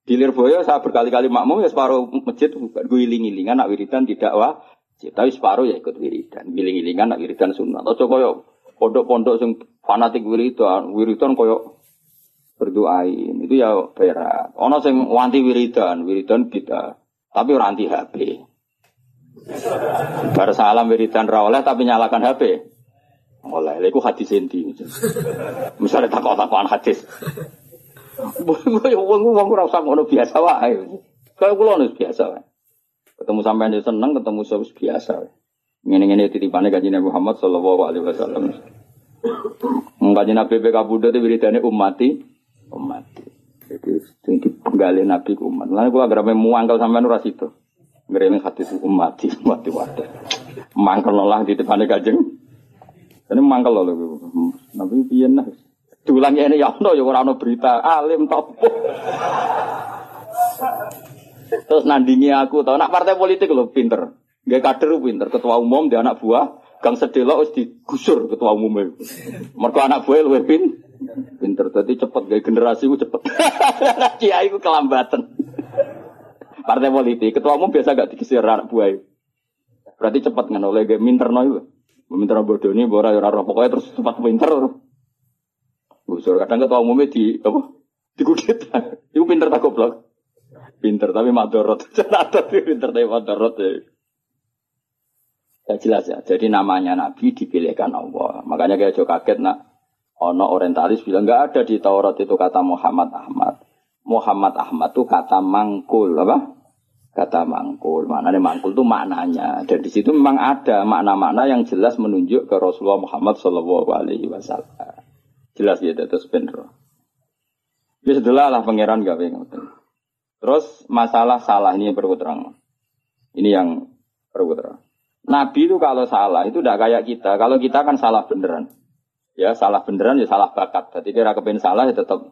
Di Lirboyo saya berkali-kali makmum ya separuh masjid bukan gue iling-ilingan nak wiridan tidak wah. Tapi separuh ya ikut wiridan. Iling-ilingan nak wiridan sunnah. Atau koyo pondok-pondok yang fanatik wiridan, wiridan koyo berdoain. Itu ya berat. Ono sing wanti wiridan, wiridan kita. Tapi orang anti HP. Bar salam wiridan ra oleh tapi nyalakan HP. Oleh, itu hadis inti. Misalnya takut-takutan hadis. Wong wong ora usah ngono biasa wae. Kaya kula biasa wae. Ketemu sampean seneng, ketemu sewis biasa wae. Ngene-ngene titipane kanjeng Nabi Muhammad sallallahu alaihi wasallam. Kanjeng Nabi PK Buddha itu wiridane ummati ummati. Sing dipenggali Nabi ku umat. Lan kula agar muangkel sampean ora situ. Ngrene hadis umat di umat di wadah. Mangkel lah di depan Kanjeng. Ini mangkel lho. Nabi piye nah. Diulang ini ya ono ya ora ono berita alim top. Terus nandingi aku tau nak partai politik lho pinter. Gak kader pinter, ketua umum dia anak buah, gang sedelo wis digusur ketua umumnya. Mergo anak buah luwih pin pinter tadi cepet gaya generasi ku cepet. Kiai ku kelambatan. Partai politik, ketua umum biasa gak digisir anak buah. Berarti cepet kan oleh gaya minter no itu. Minter bodoh ini, bora ya ora pokoknya terus cepat pinter. Gusur kadang ketua umumnya di apa? Digudit. Iku pinter tak goblok. Pinter tapi madorot. Ada pinter tapi madorot ya. Ya jelas ya. Jadi namanya Nabi dipilihkan Allah. Makanya kayak jauh kaget nak. Ono orientalis bilang nggak ada di Taurat itu kata Muhammad Ahmad. Muhammad Ahmad itu kata mangkul apa? Kata mangkul. Maknanya mangkul itu maknanya. Dan di situ memang ada makna-makna yang jelas menunjuk ke Rasulullah Muhammad Shallallahu Alaihi Wasallam. Jelas ya terus bener. Ya setelah lah pangeran gak pengen. Terus masalah salah ini yang perlu terang. Ini yang perlu terang. Nabi itu kalau salah itu tidak kayak kita. Kalau kita kan salah beneran. Ya salah beneran ya salah bakat. Jadi kira kepen salah ya tetap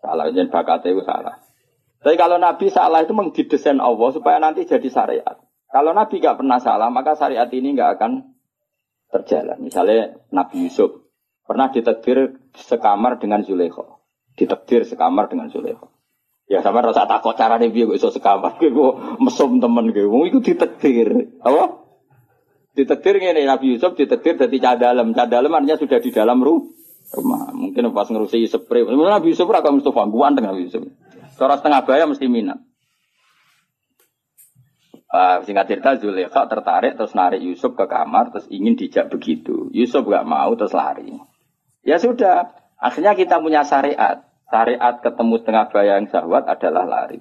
salah. Jadi bakatnya itu salah. Tapi kalau Nabi salah itu mengdidesain Allah supaya nanti jadi syariat. Kalau Nabi gak pernah salah maka syariat ini gak akan terjalan. Misalnya Nabi Yusuf pernah ditetir sekamar dengan Zulaikha. Ditektir sekamar dengan Zulaikha. Ya sama rasa takut cara nih biar iso sekamar, gue mesum temen gue, itu ditektir, apa? Ditektir nih Nabi Yusuf ditektir dari cadalem, cadalem artinya sudah di dalam rumah. Mungkin pas ngerusi spray, Nabi Yusuf raka Mustafa, gue anteng Nabi Yusuf. Seorang setengah bayar mesti minat. Uh, singkat cerita Zulekha tertarik terus narik Yusuf ke kamar terus ingin dijak begitu. Yusuf gak mau terus lari. Ya sudah, akhirnya kita punya syariat. Syariat ketemu setengah bayang syahwat adalah lari.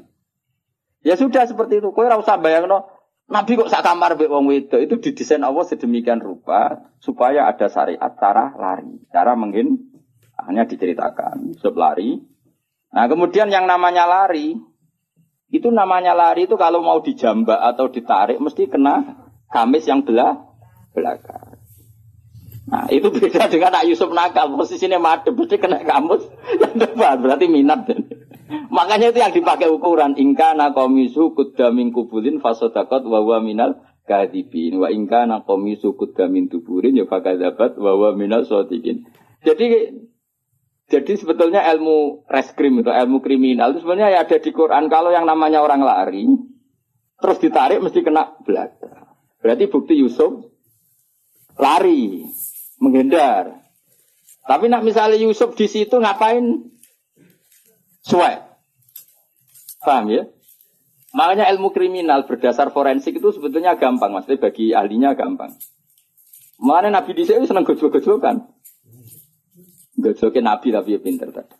Ya sudah seperti itu. Kau usah bayang no. Nabi kok sak kamar be wong wedo itu didesain Allah sedemikian rupa supaya ada syariat cara lari, cara mungkin hanya diceritakan Yusuf lari. Nah kemudian yang namanya lari itu namanya lari itu kalau mau dijambak atau ditarik mesti kena kamis yang belah belakang. Nah, itu beda dengan Nak Yusuf nakal. Posisinya madep, berarti kena kamus yang depan. Berarti minat. Makanya itu yang dipakai ukuran. Ingka nakomisu kudamin kubulin fasodakot wawa minal kadibin. Wa ingka nakomisu kudamin tuburin ya fakadabat wawa minal sotikin. Jadi jadi sebetulnya ilmu reskrim itu ilmu kriminal itu sebenarnya ya ada di Quran. Kalau yang namanya orang lari, terus ditarik mesti kena belakang. Berarti bukti Yusuf lari menghindar. Tapi nak misalnya Yusuf di situ ngapain? Suwe. Paham ya? Makanya ilmu kriminal berdasar forensik itu sebetulnya gampang, maksudnya bagi ahlinya gampang. Mana Nabi di sini seneng gojol-gojol Gojolnya Nabi tapi ya pinter tadi.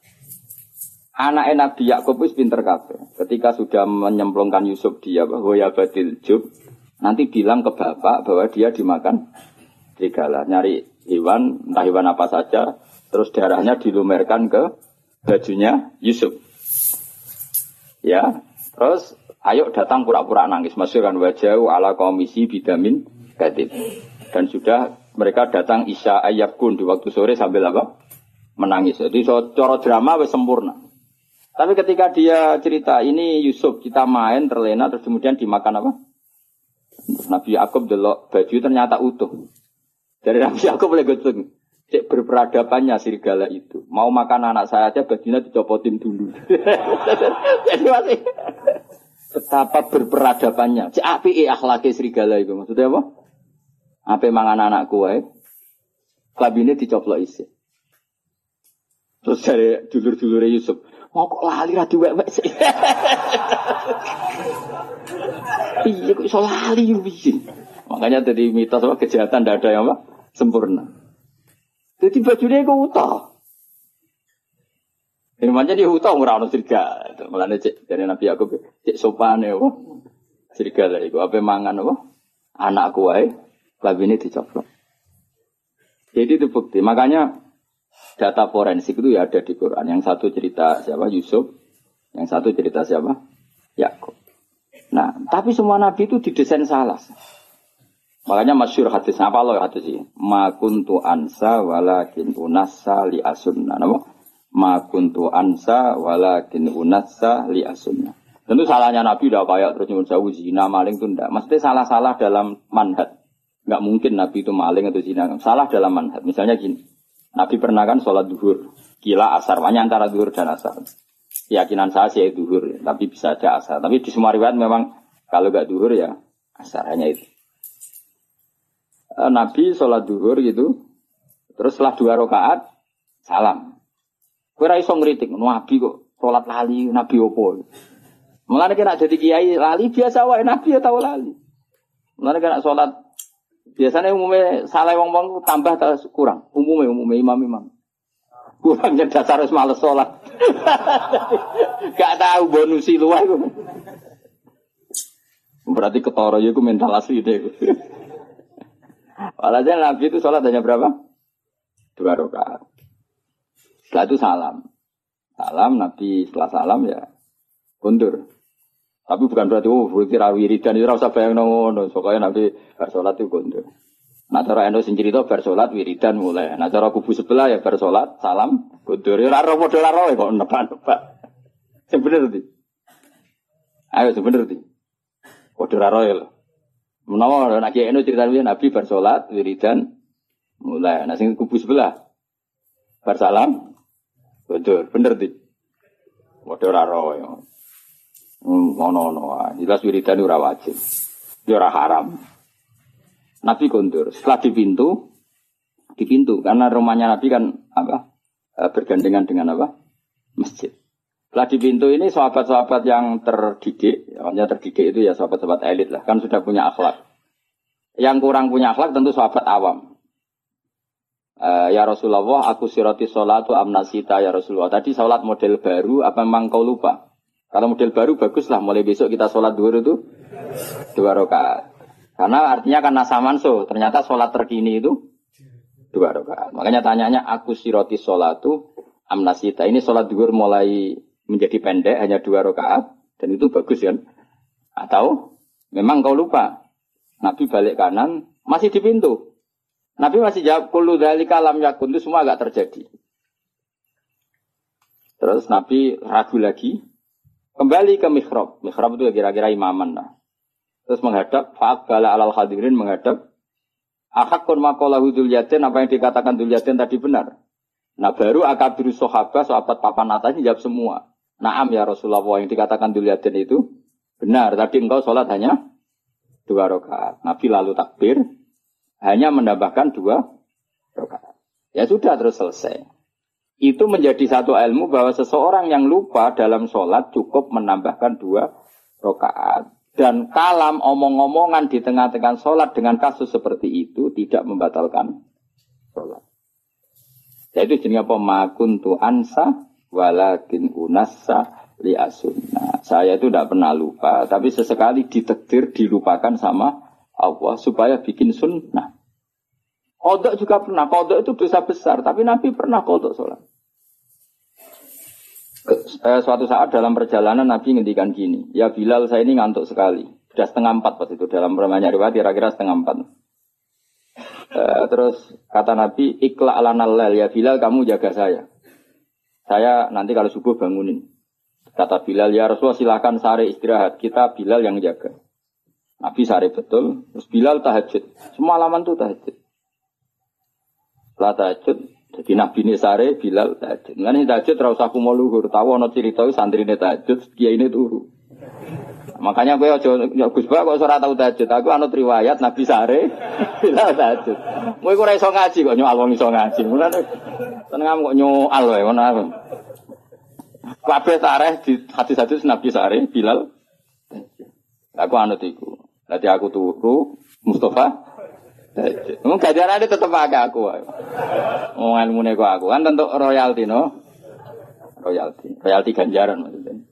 Anak Nabi Yakub itu pinter kafe. Ketika sudah menyemplungkan Yusuf dia bahwa ya batil jub, nanti bilang ke bapak bahwa dia dimakan serigala. Nyari hewan, entah hewan apa saja, terus darahnya dilumerkan ke bajunya Yusuf. Ya, terus ayo datang pura-pura nangis, masukkan wajah ala komisi bidamin gadib. Dan sudah mereka datang Isya Ayakun di waktu sore sambil apa? Menangis. Jadi so, coro drama sempurna. Tapi ketika dia cerita ini Yusuf kita main terlena terus kemudian dimakan apa? Nabi Yakub delok baju ternyata utuh. Dari Nabi aku boleh. Cek berperadabannya serigala itu. Mau makan anak saya aja bajunya dicopotin dulu. Jadi masih betapa berperadabannya. Cek api eh akhlaki serigala itu. Maksudnya apa? Apa mangan anakku wae. Kabinnya dicoplok isi. Terus dari dulur-dulur Yusuf, mau kok lali ra diwek-wek sih. Iya kok iso lali piye? Makanya jadi mitos apa kejahatan tidak ada yang apa? sempurna. Jadi bajunya itu utah. Ini macam dia utah ono sirga. Mulane cek dari Nabi aku cek sopan ya, sirga lah itu. Apa mangan apa? Anakku wae, ini dicoplok. Jadi itu bukti. Makanya data forensik itu ya ada di Quran. Yang satu cerita siapa Yusuf, Yang satu cerita siapa? Yakub. Nah, tapi semua nabi itu didesain salah. Makanya masyur hadis apa loh hadis ini? Ma kuntu ansa walakin unassa li asunna. Nama? Ma kuntu ansa walakin unassa li asunna. Tentu salahnya Nabi udah kayak terus nyuruh jauh zina maling itu enggak. Mesti salah-salah dalam manhat. Enggak mungkin Nabi itu maling atau zina. Salah dalam manhat. Misalnya gini. Nabi pernah kan sholat duhur. Gila asar. Banyak antara duhur dan asar. Keyakinan saya sih duhur. Tapi bisa aja asar. Tapi di semua riwayat memang kalau enggak duhur ya asar. Hanya itu. Eh, Nabi sholat duhur gitu. Terus setelah dua rakaat salam. Kira iso ngeritik. Nabi kok sholat lali. Nabi opo. Mulane kena jadi kiai lali biasa wae nabi ya tahu lali. Mulane kena sholat biasanya umumnya salah wong wong tambah atau kurang. Umumnya umumnya imam imam. Kurangnya dasar harus males sholat. Gak tahu bonusi luar. Berarti ketoro ya mental asli deh. Walhasil Nabi itu sholat hanya berapa? Dua rakaat. Setelah itu salam. Salam Nabi setelah salam ya kundur. Tapi bukan berarti oh berarti wiridan itu rasa bayang ngono. Soalnya nanti bersolat itu gondol. Nah cara endo sing cerita bersolat wiridan mulai. Nah cara kubu sebelah ya bersolat salam gondol. Ya raro model raro kok nebak-nebak. Sing bener di. Ayo sing bener raro ya lo. Menawa nak kiai endo cerita Nabi bersolat wiridan mulai. Nah sing kubu sebelah bersalam gondol. Bener di. Kode raro ya. Hmm, ono ono jelas wiridan ora wajib. Ya haram. Nabi kondur. Setelah di pintu, di pintu karena rumahnya Nabi kan apa? Eh, bergandengan dengan apa? Masjid. Setelah di pintu ini sahabat-sahabat yang terdidik, yang terdidik itu ya sahabat-sahabat elit lah, kan sudah punya akhlak. Yang kurang punya akhlak tentu sahabat awam. Uh, ya Rasulullah, aku siroti sholatu amnasita ya Rasulullah. Tadi sholat model baru, apa memang kau lupa? Kalau model baru bagus lah, mulai besok kita sholat dua itu dua rakaat. Karena artinya karena samanso, ternyata sholat terkini itu dua rakaat. Makanya tanyanya aku siroti sholatu amnasita. Ini sholat duhur mulai menjadi pendek hanya dua rakaat dan itu bagus kan? Atau memang kau lupa Nabi balik kanan masih di pintu. Nabi masih jawab kulu dari kalam yakun itu semua agak terjadi. Terus Nabi ragu lagi, Kembali ke mihrab. Mihrab itu kira-kira imaman lah. Terus menghadap, fa'akbala alal hadirin menghadap. Ahakun makolahu dulyatin, apa yang dikatakan dulyatin tadi benar. Nah baru akabiru sohabah, sahabat papan atas jawab semua. Naam ya Rasulullah, yang dikatakan dulyatin itu benar. Tadi engkau sholat hanya dua rakaat. Nabi lalu takbir, hanya menambahkan dua rakaat. Ya sudah terus selesai itu menjadi satu ilmu bahwa seseorang yang lupa dalam sholat cukup menambahkan dua rakaat. Dan kalam omong-omongan di tengah-tengah sholat dengan kasus seperti itu tidak membatalkan sholat. Jadi jenis apa? Makuntu ansa walakin unassa li asunna. Saya itu tidak pernah lupa, tapi sesekali ditekdir dilupakan sama Allah supaya bikin sunnah. Kodok juga pernah. Kodok itu dosa besar. Tapi Nabi pernah kodok sholat. Eh, suatu saat dalam perjalanan Nabi ngendikan gini. Ya Bilal saya ini ngantuk sekali. Sudah setengah empat pas itu. Dalam permainan riwayat kira-kira setengah empat. Uh, terus kata Nabi, ikla ala nalal ya Bilal kamu jaga saya. Saya nanti kalau subuh bangunin. Kata Bilal, ya Rasulullah silakan sare istirahat. Kita Bilal yang jaga. Nabi sare betul. Terus Bilal tahajud. Semua alaman tuh tahajud. Setelah tahajud, jadi Nabi ini sare Bilal tahajud. Nggak tahajud terus aku mau luhur. Tahu ono cerita santri ini tahajud, dia ini turu. Makanya gue ojo Gus Bak kok ora tau tahajud. Aku anut riwayat Nabi sare Bilal tahajud. Kowe ora iso ngaji kok nyoal wong iso ngaji. Mulane seneng kok nyoal wae ngono. Kabeh tareh di hadis-hadis Nabi sare Bilal. Aku anut iku. Nanti aku turu Mustafa Wong gajarane tetep pakai aku. Wong ilmune kok aku kan tentu royalti no. Royalti, royalti ganjaran maksudnya.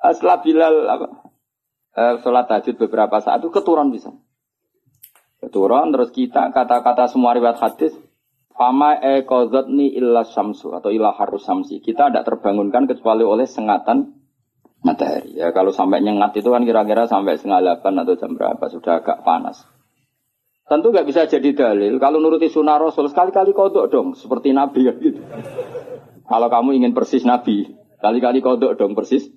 Ah, setelah Bilal apa? Eh, sholat tahajud beberapa saat itu keturun bisa. Keturun terus kita kata-kata semua riwayat hadis Fama e ni illa samsu atau illa harus samsi. Kita tidak terbangunkan kecuali oleh sengatan matahari. Ya kalau sampai nyengat itu kan kira-kira sampai setengah delapan atau jam berapa sudah agak panas. Tentu nggak bisa jadi dalil. Kalau nuruti sunnah Rasul sekali-kali kodok dong, seperti Nabi ya gitu. Kalau kamu ingin persis Nabi, kali-kali kodok dong persis.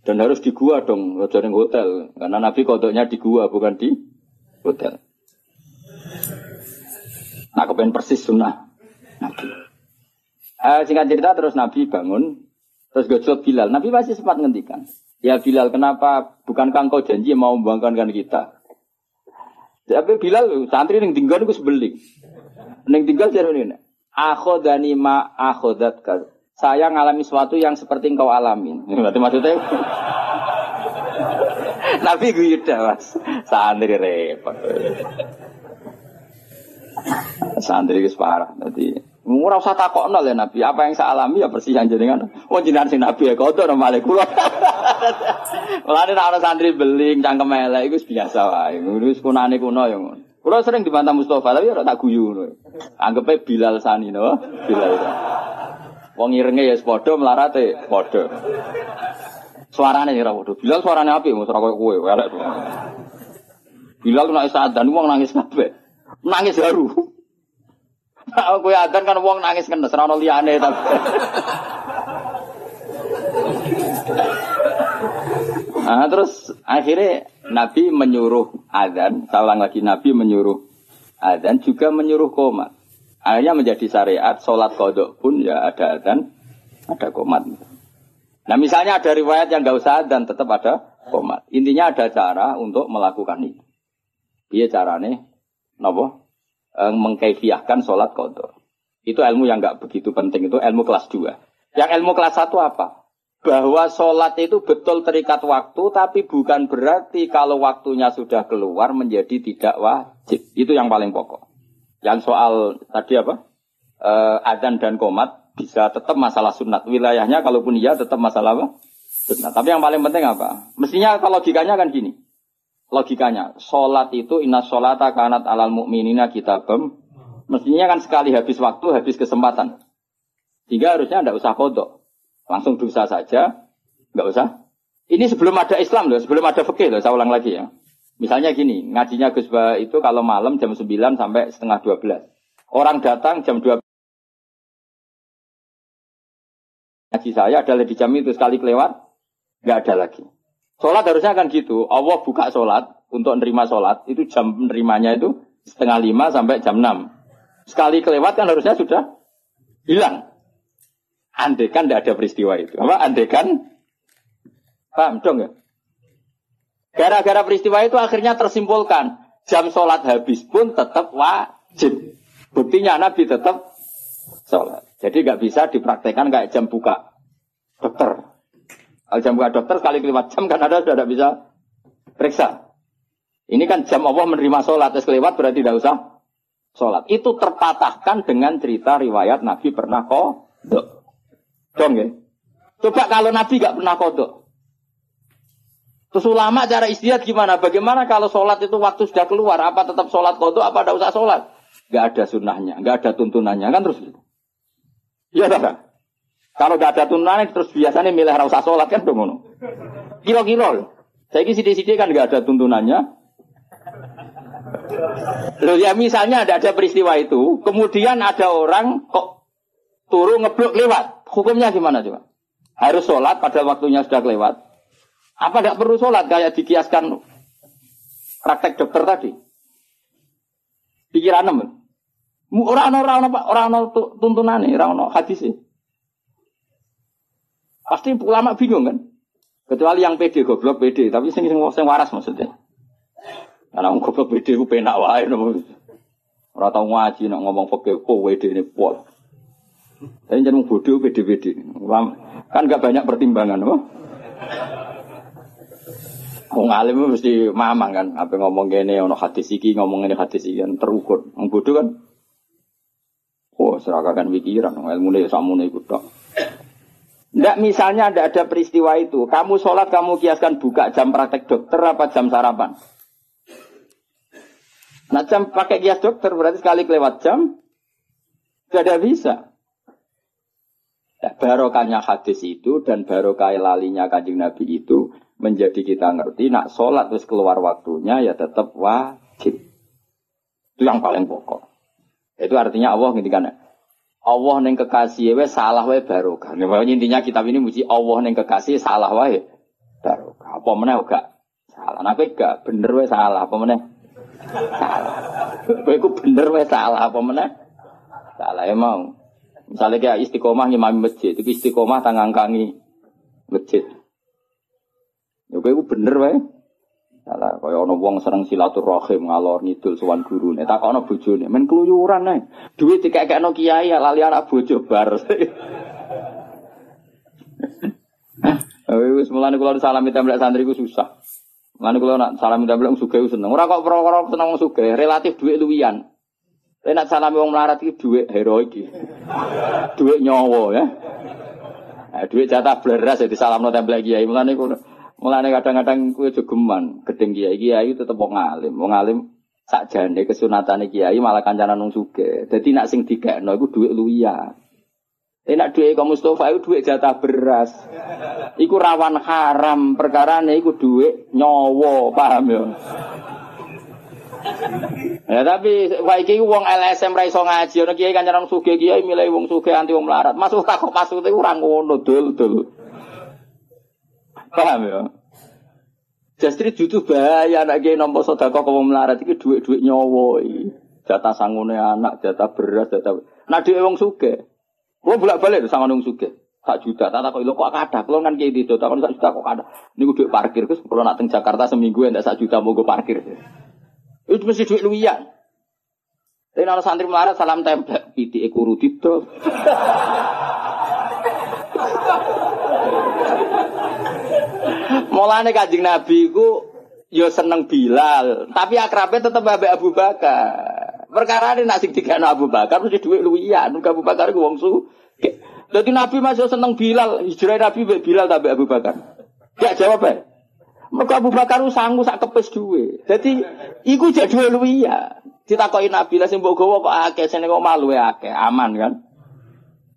Dan harus di gua dong, jaring hotel. Karena Nabi kodoknya di gua, bukan di hotel. Nah, kepengen persis sunnah Nabi. Eh, singkat cerita terus Nabi bangun, terus gojlok Bilal. Nabi masih sempat ngendikan. Ya Bilal, kenapa bukan kau janji mau membangkankan kita? Tapi Bilal santri yang tinggal itu sebeling. Yang tinggal jadi ini. Akhodani ma akhodat Saya ngalami sesuatu yang seperti engkau alamin. Berarti maksudnya Nabi gue mas. Santri repot. Santri itu parah. Jadi ora usah takokno ya Nabi, apa yang saya alami ya persis yang jenengan. Oh jenengan si Nabi ya kotor nama kula. Mulane nek ana santri beling cangkem elek iku biasa wae. Wis kunane kuno ya ngono. Kula sering dibantah Mustafa tapi ora tak guyu. Anggepe Bilal Sani no, Bilal. Wong irenge ya padha melarate padha. Suarane ora padha. Bilal suarane apik, mesti ora koyo kowe, elek. Bilal nek sadan wong nangis kabeh nangis haru. Nah, gue adan kan wong nangis kan ora liane tapi. Nah, terus akhirnya Nabi menyuruh adzan, saya lagi Nabi menyuruh adzan juga menyuruh komat. Akhirnya menjadi syariat, sholat kodok pun ya ada adzan, ada komat. Nah misalnya ada riwayat yang gak usah dan tetap ada komat. Intinya ada cara untuk melakukan itu. Iya caranya, nopo eh, mengkaifiahkan sholat kodok. Itu ilmu yang nggak begitu penting, itu ilmu kelas 2. Yang ilmu kelas 1 apa? Bahwa sholat itu betul terikat waktu, tapi bukan berarti kalau waktunya sudah keluar menjadi tidak wajib. Itu yang paling pokok. Yang soal tadi apa? E, adzan dan komat bisa tetap masalah sunat. Wilayahnya kalaupun iya tetap masalah apa? Sunat. Tapi yang paling penting apa? Mestinya kalau logikanya kan gini logikanya. Sholat itu inna sholata kanat alal mu'minina kitabem. Mestinya kan sekali habis waktu, habis kesempatan. Sehingga harusnya tidak usah kodok. Langsung dosa saja, nggak usah. Ini sebelum ada Islam loh, sebelum ada fikih loh, saya ulang lagi ya. Misalnya gini, ngajinya Gus itu kalau malam jam 9 sampai setengah 12. Orang datang jam 12. Ngaji saya adalah di jam itu sekali kelewat, nggak ada lagi. Sholat harusnya kan gitu. Allah buka sholat untuk nerima sholat. Itu jam nerimanya itu setengah lima sampai jam enam. Sekali kelewat kan harusnya sudah hilang. Andekan tidak ada peristiwa itu. Apa? Andekan paham dong ya? Gara-gara peristiwa itu akhirnya tersimpulkan jam sholat habis pun tetap wajib. Buktinya Nabi tetap sholat. Jadi nggak bisa dipraktekkan kayak jam buka dokter. Kalau jam buka dokter sekali kelewat jam kan ada sudah tidak bisa periksa. Ini kan jam Allah menerima sholat, terus kelewat berarti tidak usah sholat. Itu terpatahkan dengan cerita riwayat Nabi pernah kodok. Dong ya? Coba kalau Nabi gak pernah kodok. Terus ulama cara istiadat gimana? Bagaimana kalau sholat itu waktu sudah keluar? Apa tetap sholat kodok? Apa tidak usah sholat? Gak ada sunnahnya, gak ada tuntunannya kan terus. Iya tak? Kalau gak ada tunan terus biasanya milih rasa sholat kan dong Kilo-kilo. Saya ini sidik-sidik kan gak ada tuntunannya. Loh ya misalnya ada ada peristiwa itu, kemudian ada orang kok turun ngeblok lewat. Hukumnya gimana coba? Harus sholat pada waktunya sudah lewat. Apa tidak perlu sholat kayak dikiaskan praktek dokter tadi? Pikiran nemen. Orang-orang orang-orang tuntunan nih, orang-orang hadis sih. Pasti ulama bingung kan? Kecuali yang pede goblok pede, tapi sing sing, waras maksudnya. Karena orang goblok pede ku penak wae Ora tau ngaji nak ngomong fikih kok wede ini pol. Tapi jeneng bodoh pede-pede. Kan gak banyak pertimbangan, apa? Wong alim mesti mamang kan, apa ngomong gini, ono hadis iki, ngomong ini hadis iki kan terukur. Wong kan, oh serakakan pikiran, ilmu nih samu nih tok. Tidak misalnya tidak ada peristiwa itu. Kamu sholat kamu kiaskan buka jam praktek dokter apa jam sarapan. Nah jam pakai kias dokter berarti sekali kelewat jam Tidak bisa. Nah, barokahnya hadis itu dan barokah lalinya kanjeng Nabi itu menjadi kita ngerti nak sholat terus keluar waktunya ya tetap wajib. Itu yang paling pokok. Itu artinya Allah ngintikan Allah neng kekasih we salah we barokah. Nah, intinya kitab ini muji Allah neng kekasih salah wae barokah. Apa meneh gak salah. Nah, gak bener we salah apa meneh? Salah. Kowe bener we salah apa meneh? Salah emang. Misalnya kayak istiqomah ngimami masjid, itu istiqomah tangangkangi masjid. Ya kowe bener wae. Salah kaya ana wong seneng silaturahim ngalor ngidul sowan gurune. Takono bojone, men keluyuran ae. Duit dikekekno kiai ya lali anak bojo bar. Wis mulane kula salami templek santri ku susah. Mulane kula nak salami templek sugih seneng. Ora kok perkara seneng sugih, relatif duit luwian. Tapi nak salami wong melarat iki dhuwit heroik. Dhuwit nyawa ya. Nah, dhuwit jatah bleras jadi salam no template kiai. Mulane kono. Mulane kadang-kadang kuwi jogeman, gedeng kiai kiai tetep wong alim. Wong alim sakjane kesunatane kiai malah kancanan wong sugih. Dadi nak sing dikekno iku dhuwit luwian. Enak duit kaum Mustafa itu duit jatah beras. Iku rawan haram perkara iku duit nyowo, paham ya? Ya tapi wae wong LSM ra iso ngaji ana kiai kancanan sugih kiai milih wong sugih anti wong melarat. Masuk tak kok pasut iku ora ngono dul dul. Paham ya? Justru jutu bahaya anak nampa sedekah kok wong melarat iki dhuwit-dhuwit nyawa iki. Jatah sangune anak, jatah beras, jatah. Nah dhuwit wong sugih. Kulo bolak-balik sama wong sugih. Sak juta, tak tak kok lho kok kada. Kulo kan kiai itu, tak sak juta kok kada. Niku dhuwit parkir, Gus. Kulo nak Jakarta seminggu endak sak juta mau parkir. Itu mesti duit luwian. Tapi kalau santri melarat salam template, piti ekuru dito. Mulane kajing Nabi ku yo seneng Bilal, tapi akrabnya tetap Abu Abu Bakar. Perkara ini nasi tiga Abu Bakar mesti duit luwian, Abu Bakar ku wong su. Jadi Nabi masih seneng Bilal, hijrah Nabi Bilal tapi Abu Bakar. Gak jawab ya. Mereka Abu Bakar sanggup sak kepes duwe. Jadi iku jadi duwe luwiya. Ditakoki Nabi lah sing mbok kok akeh sing kok malu ya akeh, aman kan?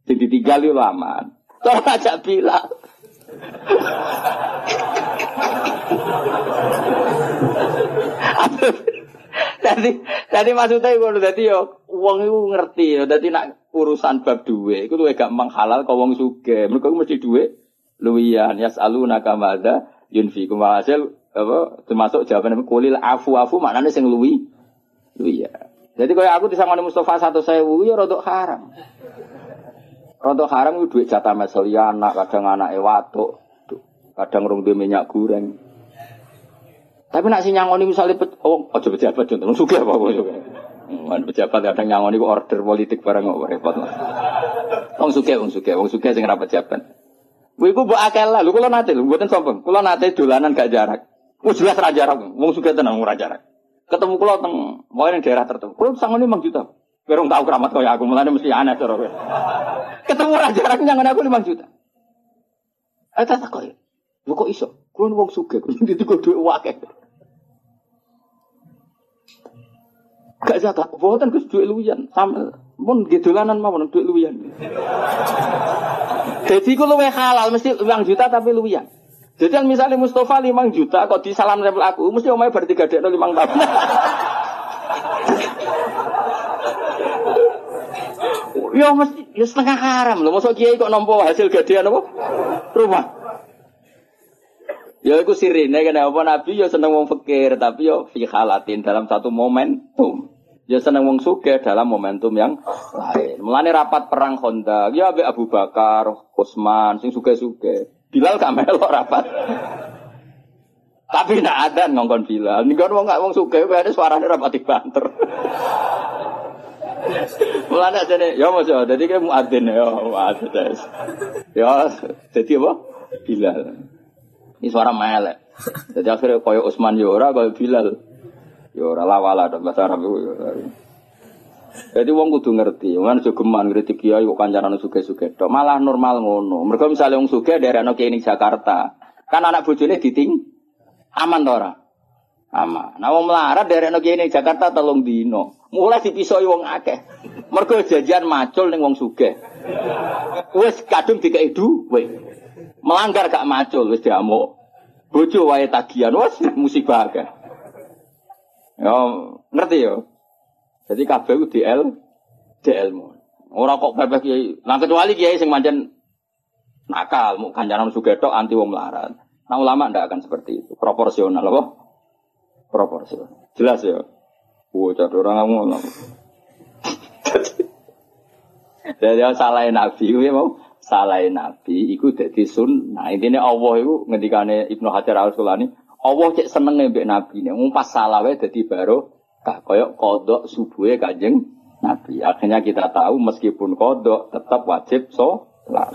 Jadi ditinggal yo aman. Terus ajak Bilal. Jadi maksudnya ngono dadi yo wong iku ngerti yo dadi nak urusan bab duwe iku luwih gampang halal kok wong sugih. Mergo mesti duwe luwiyan yasaluna kamada yunfikum. Hasil apa termasuk jawaban kulil afu afu maknanya sing luwi luwi jadi kalau aku disangoni Mustafa satu sewu ya rodok haram rodok haram itu duit jatah meseli anak kadang anak ewatuk kadang rong minyak goreng tapi nak si nyangoni misalnya pet, oh ojo pejabat contoh suka apa suka Man pejabat kadang nyangoni order politik barang kok repot. Wong suka, wong suka, wong suka sing rapat jabat. Wiku mbok akeh lah, lho kula nate lho, mboten sombong. Kula nate dolanan gak jarak. Wis jelas ra jarak, wong suka tenan ora jarak. Ketemu kula teng ning daerah tertentu. Kula sangone 5 juta. Berong tahu keramat kaya aku, mulane mesti aneh cara kowe. Ketemu ra jarak nyangone aku 5 juta. Eh tak kok. Lho kok iso? Kula wong sugih, kudu dituku dhuwit akeh. Gak zakat, boten Gus dhuwit luwian, sama pun gedolanan mawon dhuwit luwian. Jadi ku luwe halal mesti uang juta tapi luwian. Jadi kan misalnya Mustafa lima juta kok di salam level aku mesti omai bertiga dek lima tahun. Ya mesti ya setengah haram loh. Masuk kiai kok nompo hasil gadean apa? Rumah. Ya iku sirine kenapa Nabi ya seneng wong fakir tapi ya fi halatin dalam satu momentum. Ya seneng wong suge dalam momentum yang lain. Mulane rapat perang Honda, ya Abu Abu Bakar, Utsman, sing suge-suge. Bilal gak melok rapat. Tapi nak ada ngongkon Bilal. Nih kan wong gak wong suge, suaranya rapat banter. Mulane ajane, ya Mas ya, dadi kayak muadzin ya, muadzin. Ya, jadi apa? Bilal. Ini suara melek. Jadi akhirnya koyo Utsman ya ora, koyo Bilal. Ya ora lawala dong bahasa Arab. Ya. Jadi wong kudu ngerti, wong geman kritik kiai kok kancaran suge-suge tok. Malah normal ngono. Mergo misalnya wong suge daerah ning Jakarta, kan anak bojone diting aman to ora? Ama. Nah wong melarat dari kene Jakarta telung dino. Mulai dipisoi wong akeh. Mergo jajan macul ning wong sugih. Wis kadung dikei duwe. Melanggar gak macul wis diamuk. Bojo wae tagihan wis musibah akeh. Yo ngerti yo. Jadi kabeh ku DL DL mu. Ora kok bebek kiai. Nah kecuali kiai sing manjen nakal, mau kancanan sugetok anti wong melarat. Nah ulama ndak akan seperti itu. Proporsional apa? Proporsional. Jelas ya. Wah, jadi orang ngono. Jadi salah Nabi, ya mau salah Nabi, itu jadi sun. Nah intinya Allah itu ngendikane Ibnu Hajar Al Sulani, Allah cek seneng mbek Nabi ini. Pas salah wae jadi baru kah koyok kodok subuhnya kajeng Nabi. Akhirnya kita tahu meskipun kodok tetap wajib so. Lah,